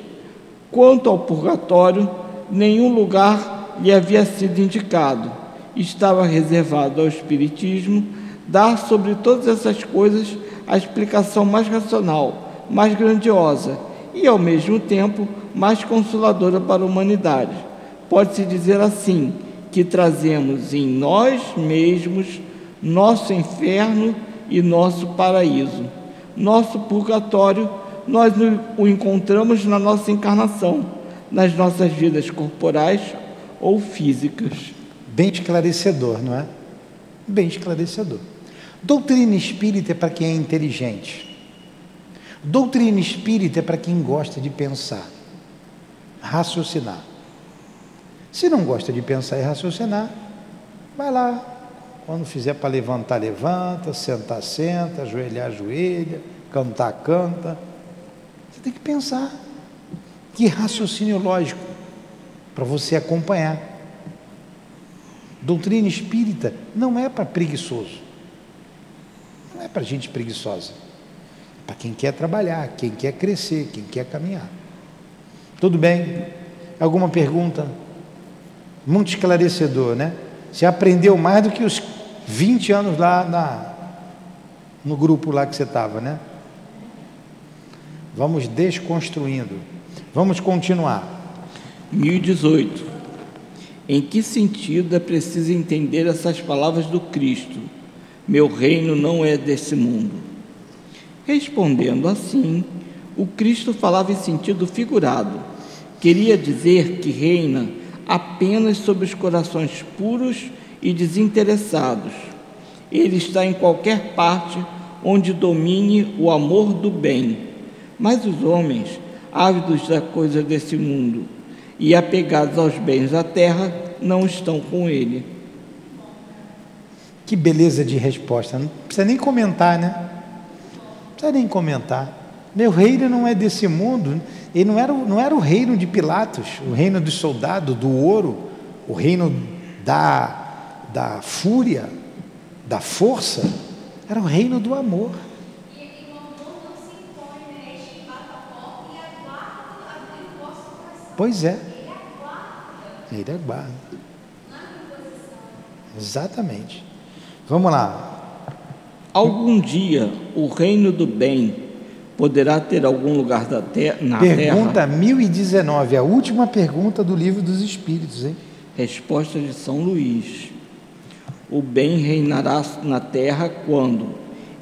Quanto ao purgatório, nenhum lugar lhe havia sido indicado. Estava reservado ao Espiritismo dar sobre todas essas coisas a explicação mais racional, mais grandiosa e, ao mesmo tempo, mais consoladora para a humanidade. Pode-se dizer assim: que trazemos em nós mesmos nosso inferno e nosso paraíso. Nosso purgatório, nós o encontramos na nossa encarnação, nas nossas vidas corporais ou físicas. Bem esclarecedor, não é? Bem esclarecedor. Doutrina espírita é para quem é inteligente. Doutrina espírita é para quem gosta de pensar, raciocinar. Se não gosta de pensar e raciocinar, vai lá, Quando fizer para levantar, levanta, sentar, senta, ajoelhar, ajoelha, cantar, canta. Você tem que pensar. Que raciocínio lógico para você acompanhar. Doutrina espírita não é para preguiçoso. Não é para gente preguiçosa. É para quem quer trabalhar, quem quer crescer, quem quer caminhar. Tudo bem? Alguma pergunta? Muito esclarecedor, né? Você aprendeu mais do que os 20 anos lá na, no grupo lá que você estava, né? Vamos desconstruindo. Vamos continuar. 1018. Em que sentido é preciso entender essas palavras do Cristo? Meu reino não é desse mundo. Respondendo assim, o Cristo falava em sentido figurado. Queria dizer que reina apenas sobre os corações puros e desinteressados. Ele está em qualquer parte onde domine o amor do bem. Mas os homens, ávidos da coisa desse mundo e apegados aos bens da terra, não estão com ele. Que beleza de resposta. Não precisa nem comentar, né? Não precisa nem comentar. Meu reino não é desse mundo. Ele não era, não era o reino de Pilatos, o reino do soldado, do ouro, o reino da, da fúria, da força. Era o reino do amor. E, e o amor não se impõe, né? Ele bate a porta e aguarda abrir o vosso coração. Pois é, Ele é imposição. Exatamente. Vamos lá. Algum dia o reino do bem poderá ter algum lugar da te na Pergunta terra? 1019, a última pergunta do livro dos Espíritos, hein? Resposta de São Luís. O bem reinará na terra quando,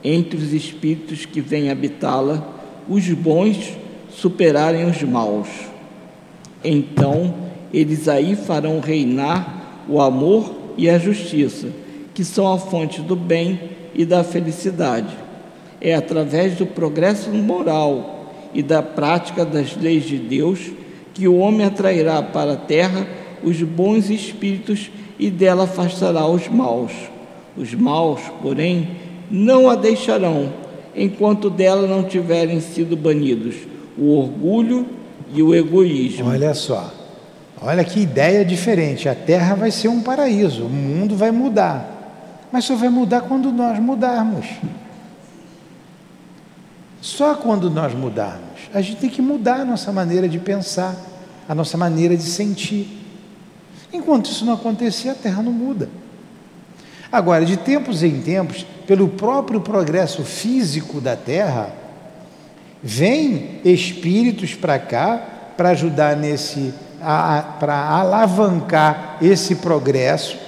entre os espíritos que vêm habitá-la, os bons superarem os maus. Então, eles aí farão reinar o amor e a justiça, que são a fonte do bem e da felicidade. É através do progresso moral e da prática das leis de Deus que o homem atrairá para a terra os bons espíritos e dela afastará os maus. Os maus, porém, não a deixarão enquanto dela não tiverem sido banidos o orgulho e o egoísmo. Olha só. Olha que ideia diferente. A terra vai ser um paraíso, o mundo vai mudar. Mas só vai mudar quando nós mudarmos. Só quando nós mudarmos. A gente tem que mudar a nossa maneira de pensar, a nossa maneira de sentir. Enquanto isso não acontecer, a terra não muda. Agora, de tempos em tempos, pelo próprio progresso físico da terra, vem espíritos para cá para ajudar nesse para alavancar esse progresso,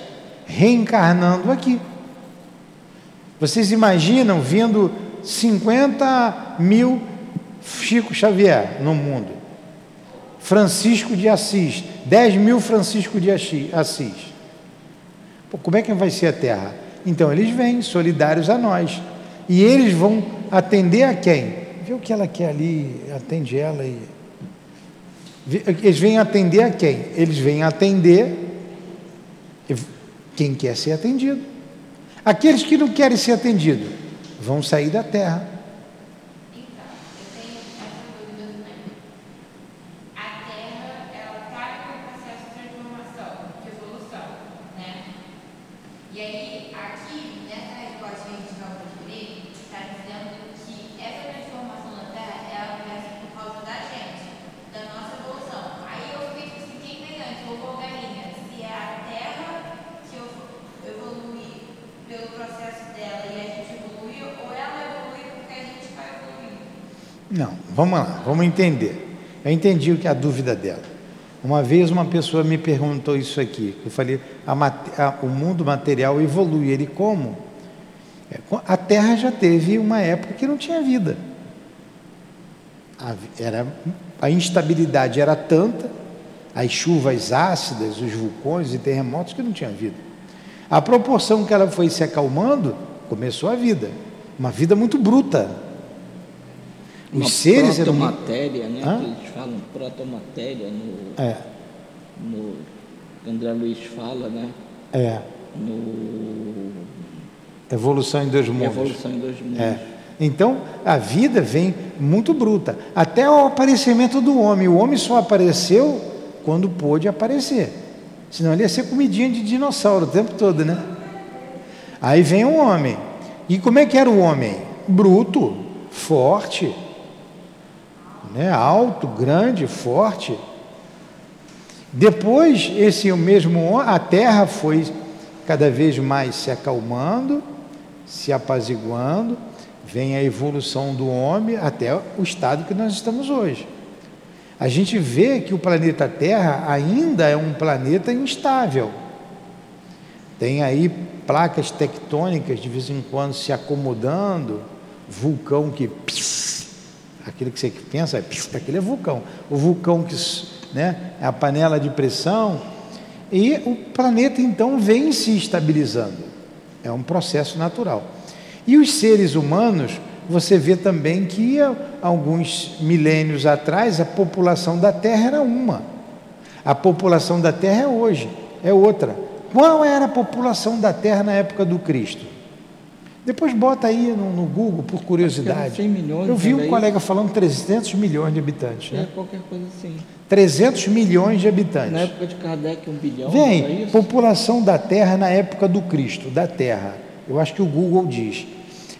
reencarnando aqui. Vocês imaginam vindo 50 mil Chico Xavier no mundo, Francisco de Assis, 10 mil Francisco de Assis. Pô, como é que vai ser a Terra? Então eles vêm solidários a nós. E eles vão atender a quem? Vê o que ela quer ali, atende ela e eles vêm atender a quem? Eles vêm atender quem quer ser atendido. Aqueles que não querem ser atendidos vão sair da terra. Então, eu tenho essa dúvida também. A Terra, ela está em um processo de transformação, de evolução, né? E aí, aqui, nessa resposta que a gente acabou de ler, está dizendo que essa transformação na Terra, ela acontece por causa da gente, da nossa evolução. Aí eu fiquei tipo assim, quem vem antes, ovo ou galinha? Se é a Terra que eu- evolui pelo processo dela e a gente evoluiu, ou ela evolui porque a gente está evoluindo? Não, vamos lá, vamos entender. Eu entendi o que é a dúvida dela. Uma vez uma pessoa me perguntou isso aqui. Eu falei, a a- o mundo material evolui. Ele como? É, A Terra já teve uma época que não tinha vida. A, era, a instabilidade era tanta, as chuvas ácidas, os vulcões e terremotos que não tinha vida. A proporção que ela foi se acalmando, começou a vida. Uma vida muito bruta. Os Uma seres eram protomatéria, né? Hã? Que eles falam protomatéria no, É, no que André Luiz fala, né? é. no Evolução em dois mundos. Evolução em Dois Mundos. É. Então, a vida vem muito bruta. Até o aparecimento do homem. O homem só apareceu quando pôde aparecer. Senão ele ia ser comidinha de dinossauro o tempo todo, né? Aí vem o homem. E como é que era o homem? Bruto, forte, né? alto, grande, forte. Depois, esse mesmo a terra foi cada vez mais se acalmando, se apaziguando, vem a evolução do homem até o estado que nós estamos hoje. A gente vê que o planeta Terra ainda é um planeta instável. Tem aí placas tectônicas de vez em quando se acomodando, vulcão que pss, aquele que você pensa, aquele é vulcão. O vulcão que né, é a panela de pressão e o planeta então vem se estabilizando. É um processo natural. E os seres humanos, você vê também que alguns milênios atrás a população da Terra era uma. A população da Terra é hoje, é outra. Qual era a população da Terra na época do Cristo? Depois bota aí no, no Google por curiosidade. 100 milhões, Eu vi um era colega falando 300 milhões de habitantes, É né? qualquer coisa assim. 300 milhões de Na habitantes. época de Kardec, um bilhão. é Vem, isso? população da Terra na época do Cristo, da Terra. Eu acho que o Google diz.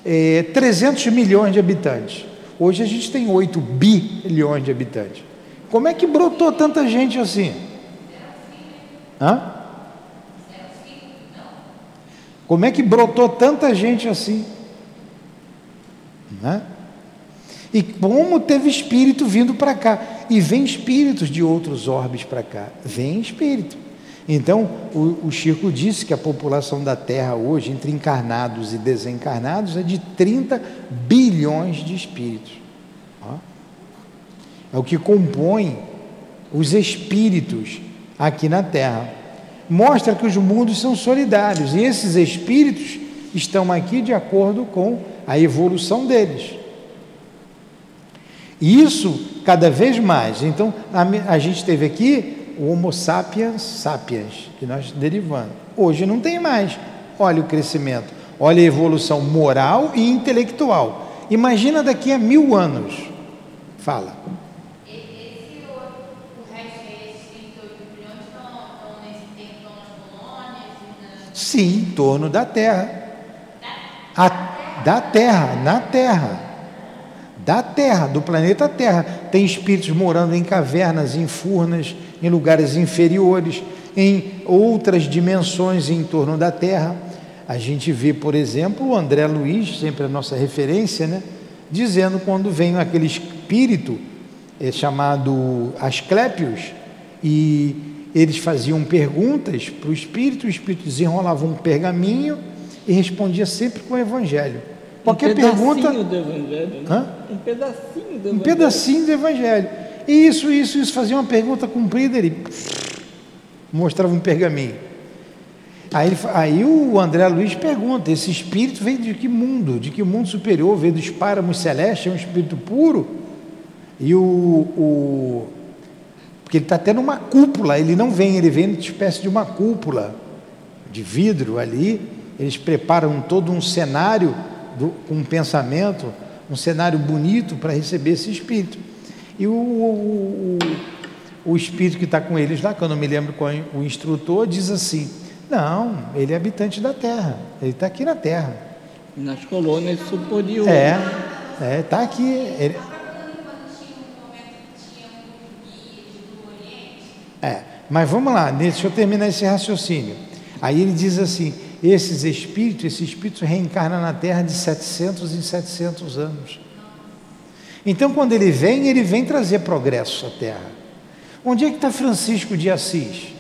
É, 300 milhões de habitantes. Hoje a gente tem 8 bilhões de habitantes. Como é que brotou tanta gente assim? Hã? Como é que brotou tanta gente assim? Né? E como teve espírito vindo para cá? E vem espíritos de outros orbes para cá. Vem espírito. Então, o, o Chico disse que a população da Terra hoje, entre encarnados e desencarnados, é de 30 bilhões de espíritos. É o que compõe os espíritos aqui na Terra. Mostra que os mundos são solidários e esses espíritos estão aqui de acordo com a evolução deles. E isso cada vez mais. Então, a, a gente teve aqui o Homo sapiens sapiens, que nós derivamos. Hoje não tem mais. Olha o crescimento, olha a evolução moral e intelectual. Imagina daqui a mil anos. Fala. Esse outro, o resto desses 38 bilhões estão, estão nesse tempo, estão nas colônias e na... Sim, em torno da Terra. A- da Terra, na Terra. Da Terra, do planeta Terra. Tem espíritos morando em cavernas, em furnas, em lugares inferiores, em outras dimensões em torno da Terra. A gente vê, por exemplo, o André Luiz, sempre a nossa referência, né? dizendo quando vem aquele espírito é, chamado Asclépios, e eles faziam perguntas para o espírito, o espírito desenrolava um pergaminho e respondia sempre com o evangelho. Qualquer um pedacinho pergunta, do Evangelho, né? Hã? Um pedacinho do um Evangelho. pedacinho do evangelho. E isso, isso, isso, fazia uma pergunta comprida, ele mostrava um pergaminho. Aí, ele aí o André Luiz pergunta: esse espírito veio de que mundo? De que mundo superior? Veio dos páramos celestes? É um espírito puro? E o. o porque ele está até numa cúpula, ele não vem, ele vem de espécie de uma cúpula de vidro ali. Eles preparam todo um cenário do- com um pensamento, um cenário bonito para receber esse espírito. E o, o, o- espírito que está com eles lá, que eu não me lembro qual o instrutor, diz assim: Não, ele é habitante da terra, ele está aqui na terra. Nas colônias superiores. É, é, está aqui. Ele- Quando tinha um momento que tinha um guia do Oriente, É, mas vamos lá, deixa eu terminar esse raciocínio. Aí ele diz assim: esses espíritos, esse espírito reencarna na Terra de 700 em 700 anos. Então, quando ele vem, ele vem trazer progresso à Terra. Onde é que está Francisco de Assis?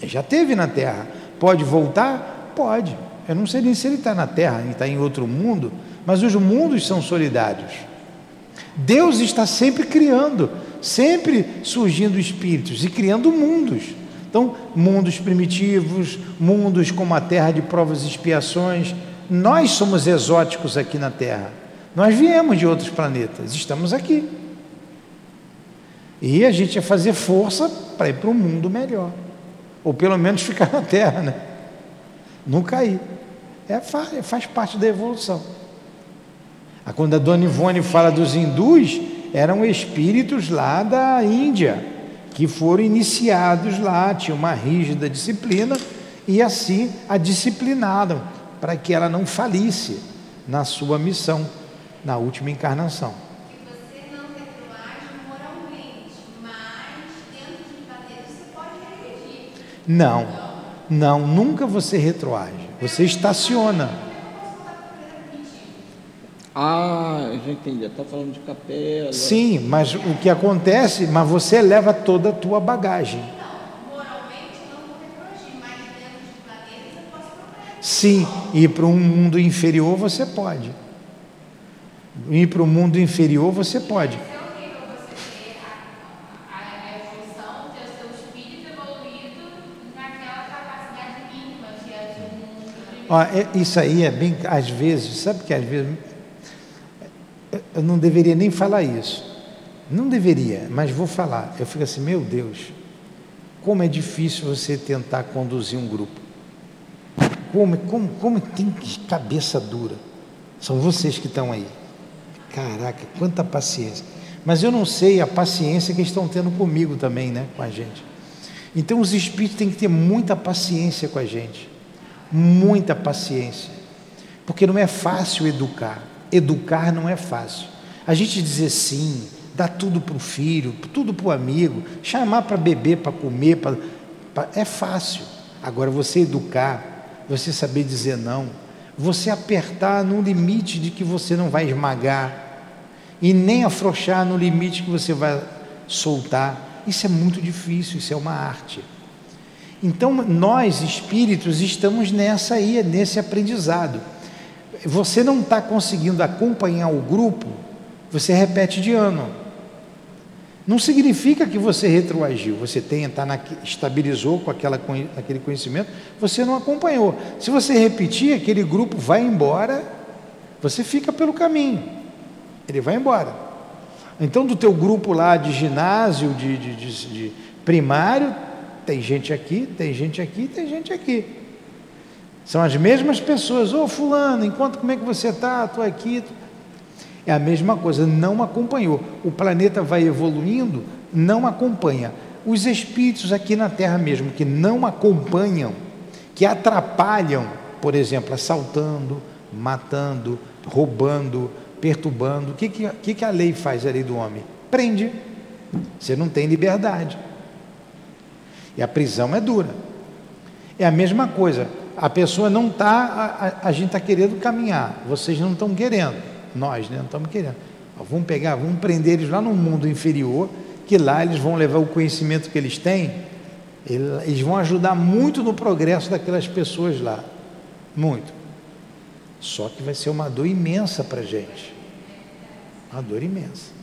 Ele já esteve na Terra. Pode voltar? Pode. Eu não sei nem se ele está na Terra, está em outro mundo, mas os mundos são solidários. Deus está sempre criando, sempre surgindo espíritos e criando mundos. Então, mundos primitivos, mundos como a terra de provas e expiações. Nós somos exóticos aqui na Terra. Nós viemos de outros planetas, estamos aqui. E a gente ia fazer força para ir para um mundo melhor. Ou pelo menos ficar na Terra, né? não cair. É, faz parte da evolução. Quando a dona Ivone fala dos hindus, eram espíritos lá da Índia, que foram iniciados lá, tinha uma rígida disciplina, e assim a disciplinaram para que ela não falisse na sua missão, na última encarnação. Não, não, nunca você retroage. Você estaciona. Ah, já entendi. Está falando de capela. Sim, mas o que acontece, mas você leva toda a tua bagagem. Moralmente eu não vou mas dentro de planeta eu posso. Sim, ir para um mundo inferior você pode. Ir para o mundo inferior você pode. É horrível você ter a, a, a evolução, ter o seu espírito evoluído naquela capacidade mínima que é de um mundo primeiro. Ó, é- isso aí é bem, às vezes, sabe que às vezes eu não deveria nem falar isso. Não deveria, mas vou falar. Eu fico assim, meu Deus, como é difícil você tentar conduzir um grupo. Como, como, como tem cabeça dura. São vocês que estão aí. Caraca, quanta paciência. Mas eu não sei a paciência que estão tendo comigo também, né? Com a gente. Então os espíritos têm que ter muita paciência com a gente. Muita paciência. Porque não é fácil educar. Educar não é fácil. A gente dizer sim, dar tudo para o filho, tudo para o amigo, chamar para beber, para comer, pra, pra- é fácil. Agora você educar, você saber dizer não, você apertar no limite de que você não vai esmagar e nem afrouxar no limite que você vai soltar. Isso é muito difícil, isso é uma arte. Então, nós espíritos estamos nessa aí, nesse aprendizado. Você não está conseguindo acompanhar o grupo, você repete de ano. Não significa que você retroagiu, você tem, tá na, estabilizou com aquela, aquele conhecimento, você não acompanhou. Se você repetir, aquele grupo vai embora, você fica pelo caminho, ele vai embora. Então, do teu grupo lá de ginásio, de, de- de- de primário, tem gente aqui, tem gente aqui, tem gente aqui. São as mesmas pessoas. Ô fulano, enquanto como é que você está? Estou aqui. É a mesma coisa, não acompanhou. O planeta vai evoluindo, não acompanha. Os espíritos aqui na Terra mesmo, que não acompanham, que atrapalham, por exemplo, assaltando, matando, roubando, perturbando. O que, que, que a lei faz, a lei do homem? Prende. Você não tem liberdade. E a prisão é dura. É a mesma coisa. A pessoa não está, a, a- gente está querendo caminhar, vocês não estão querendo, nós né, não estamos querendo. Vamos pegar, vamos prender eles lá no mundo inferior, que lá eles vão levar o conhecimento que eles têm, ele- eles vão ajudar muito no progresso daquelas pessoas lá. Muito. Só que vai ser uma dor imensa para a gente. Uma dor imensa.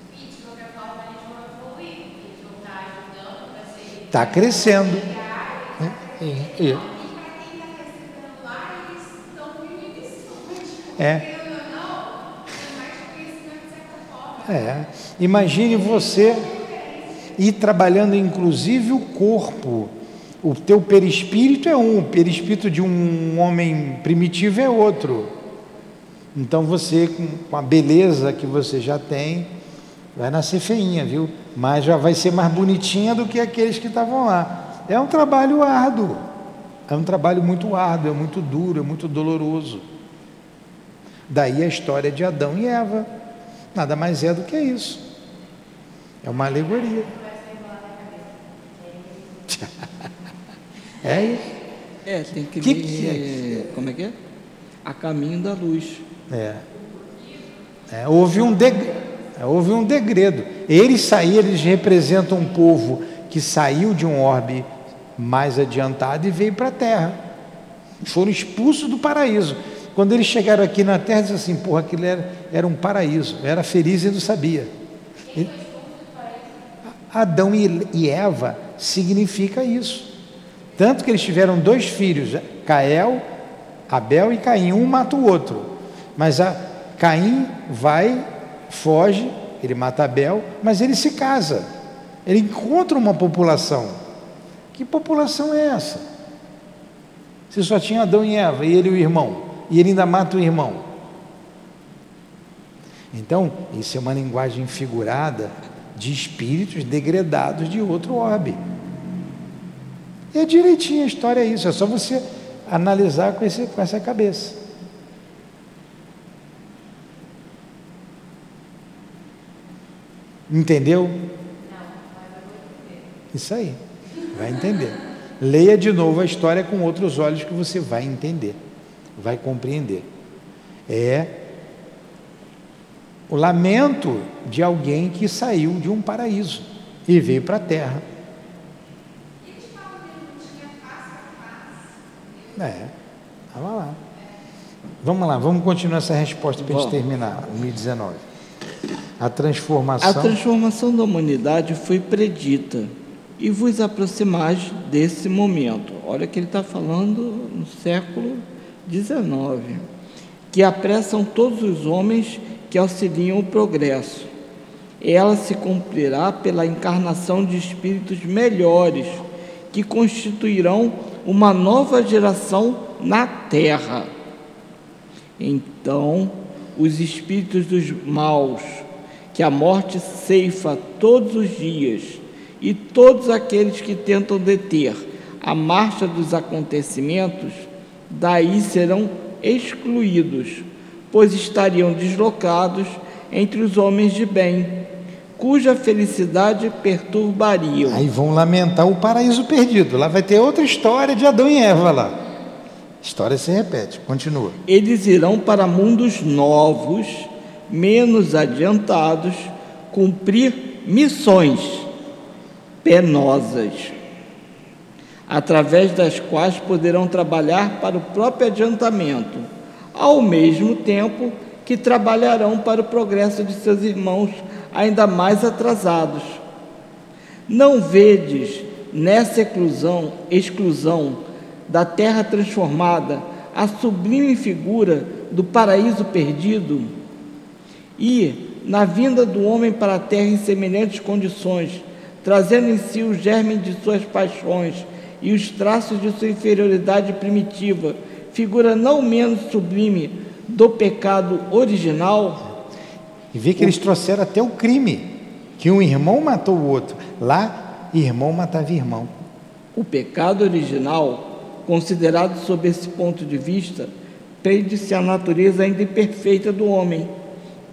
Está crescendo. É, é, E para quem está recebendo lá, eles estão vivendo isso. É. É. Imagine você ir trabalhando inclusive o corpo. O teu perispírito é um, o perispírito de um homem primitivo é outro. Então você, com a beleza que você já tem, vai nascer feinha, viu? Mas já vai ser mais bonitinha do que aqueles que estavam lá. É um trabalho árduo. É um trabalho muito árduo, é muito duro, é muito doloroso. Daí a história de Adão e Eva. Nada mais é do que isso. É uma alegoria. É isso. É, tem que, Que ver. que Como é que é? A caminho da luz. É. É, houve, um deg... é, houve um degredo. Eles saíram, eles representam um povo que saiu de um orbe mais adiantado e veio para a terra. Foram expulsos do paraíso. Quando eles chegaram aqui na terra, disseram assim: porra, aquilo era, era um paraíso. Era feliz e não sabia. E- Adão e e Eva significa isso. Tanto que eles tiveram dois filhos, Cael, Abel e Caim. Um mata o outro. Mas a Caim vai, foge, ele mata Abel, mas ele se casa. Ele encontra uma população. Que população é essa? Se só tinha Adão e Eva, e ele e o irmão, e ele ainda mata o irmão. Então, isso é uma linguagem figurada de espíritos degradados de outro orbe. É direitinho a história é isso, é só você analisar com, esse, com essa cabeça. Entendeu? Isso aí, vai entender. Leia de novo a história com outros olhos que você vai entender, vai compreender. É o lamento de alguém que saiu de um paraíso e veio para a terra. É, estava lá. Vamos lá, vamos continuar essa resposta para a gente terminar, 2019. A transformação. A transformação da humanidade foi predita e vos aproximais desse momento. Olha que ele está falando no século XIX, que apressam todos os homens que auxiliam o progresso. Ela se cumprirá pela encarnação de espíritos melhores, que constituirão uma nova geração na Terra. Então, os espíritos dos maus, que a morte ceifa todos os dias, e todos aqueles que tentam deter a marcha dos acontecimentos, daí serão excluídos pois estariam deslocados entre os homens de bem, cuja felicidade perturbariam. Aí vão lamentar o paraíso perdido. Lá vai ter outra história de Adão e Eva lá. História se repete, continua. Eles irão para mundos novos, menos adiantados, cumprir missões penosas, através das quais poderão trabalhar para o próprio adiantamento ao mesmo tempo que trabalharão para o progresso de seus irmãos ainda mais atrasados. Não vedes nessa exclusão, exclusão da terra transformada a sublime figura do paraíso perdido? E, na vinda do homem para a terra em semelhantes condições, trazendo em si o germe de suas paixões e os traços de sua inferioridade primitiva, figura não menos sublime do pecado original. E vê que eles trouxeram até o crime, que um irmão matou o outro. Lá, irmão matava irmão. O pecado original, considerado sob esse ponto de vista, prende-se à natureza ainda imperfeita do homem,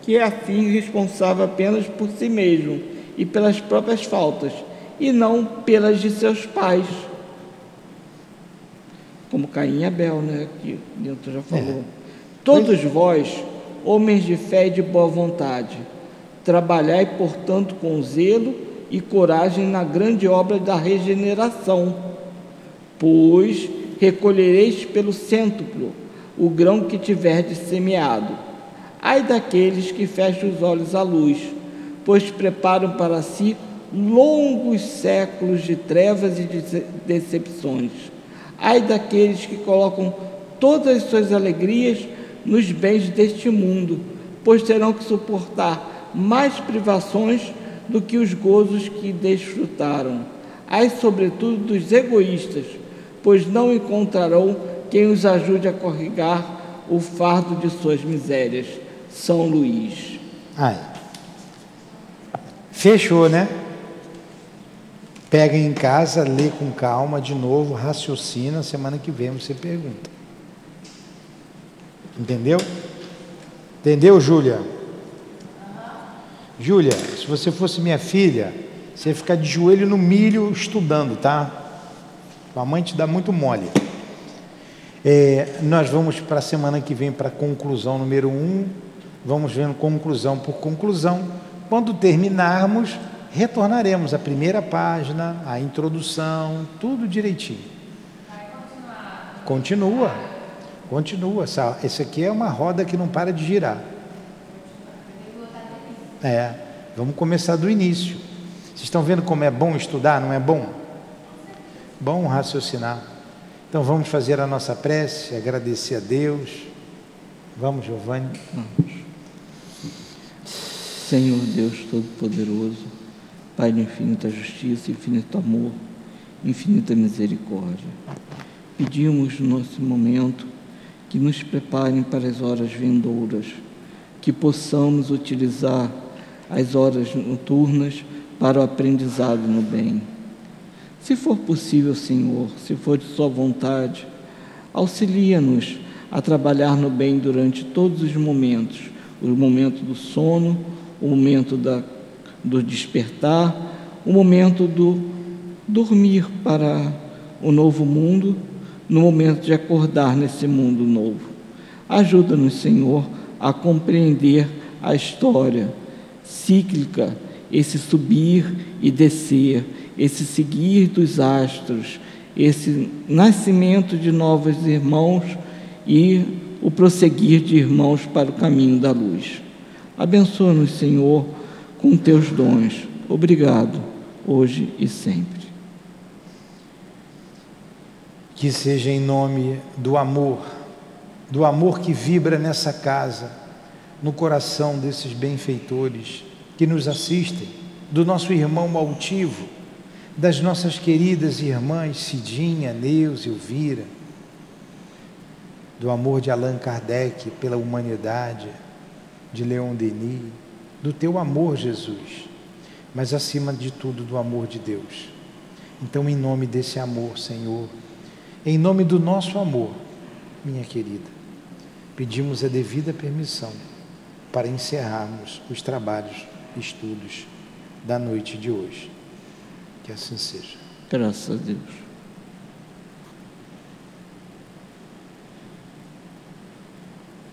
que é assim responsável apenas por si mesmo e pelas próprias faltas, e não pelas de seus pais como Caim e Abel, né? Que Newton já falou. É. Todos vós, homens de fé e de boa vontade, trabalhai, portanto, com zelo e coragem na grande obra da regeneração, pois recolhereis pelo cêntuplo o grão que tiverdes semeado. Ai daqueles que fecham os olhos à luz, pois preparam para si longos séculos de trevas e de decepções Ai daqueles que colocam todas as suas alegrias nos bens deste mundo, pois terão que suportar mais privações do que os gozos que desfrutaram. Ai, sobretudo, dos egoístas, pois não encontrarão quem os ajude a corrigar o fardo de suas misérias. São Luís. Ai. Fechou, né? Pega em casa, lê com calma de novo, raciocina, semana que vem você pergunta. Entendeu? Entendeu, Júlia? Júlia, se você fosse minha filha, você ia ficar de joelho no milho estudando, tá? A mãe te dá muito mole. É, nós vamos para a semana que vem para a conclusão número um. Vamos vendo conclusão por conclusão. Quando terminarmos, retornaremos à primeira página, à introdução, tudo direitinho. Continua, continua. Essa, esse aqui é uma roda que não para de girar. É, vamos começar do início. Vocês estão vendo como é bom estudar, não é bom? Bom raciocinar. Então vamos fazer a nossa prece, agradecer a Deus. Vamos, Giovanni. Senhor Deus Todo-Poderoso, Pai de infinita justiça, infinito amor, infinita misericórdia. pedimos nesse momento que nos preparem para as horas vindouras, que possamos utilizar as horas noturnas para o aprendizado no bem. Se for possível, Senhor, se for de Sua vontade, auxilia-nos a trabalhar no bem durante todos os momentos o momento do sono, o momento da, do despertar, o momento do dormir para o novo mundo, no momento de acordar nesse mundo novo. Ajuda-nos, Senhor, a compreender a história cíclica, esse subir e descer, esse seguir dos astros, esse nascimento de novos irmãos e o prosseguir de irmãos para o caminho da luz. Abençoa-nos, Senhor, com teus dons. Obrigado, hoje e sempre. Que seja em nome do amor, do amor que vibra nessa casa, no coração desses benfeitores que nos assistem, do nosso irmão altivo, das nossas queridas irmãs Cidinha, Neus, Elvira, do amor de Allan Kardec pela humanidade, de Leon Denis, do teu amor, Jesus, mas acima de tudo do amor de Deus. Então, em nome desse amor, Senhor, em nome do nosso amor, minha querida, pedimos a devida permissão para encerrarmos os trabalhos, estudos da noite de hoje. Que assim seja. Graças a Deus.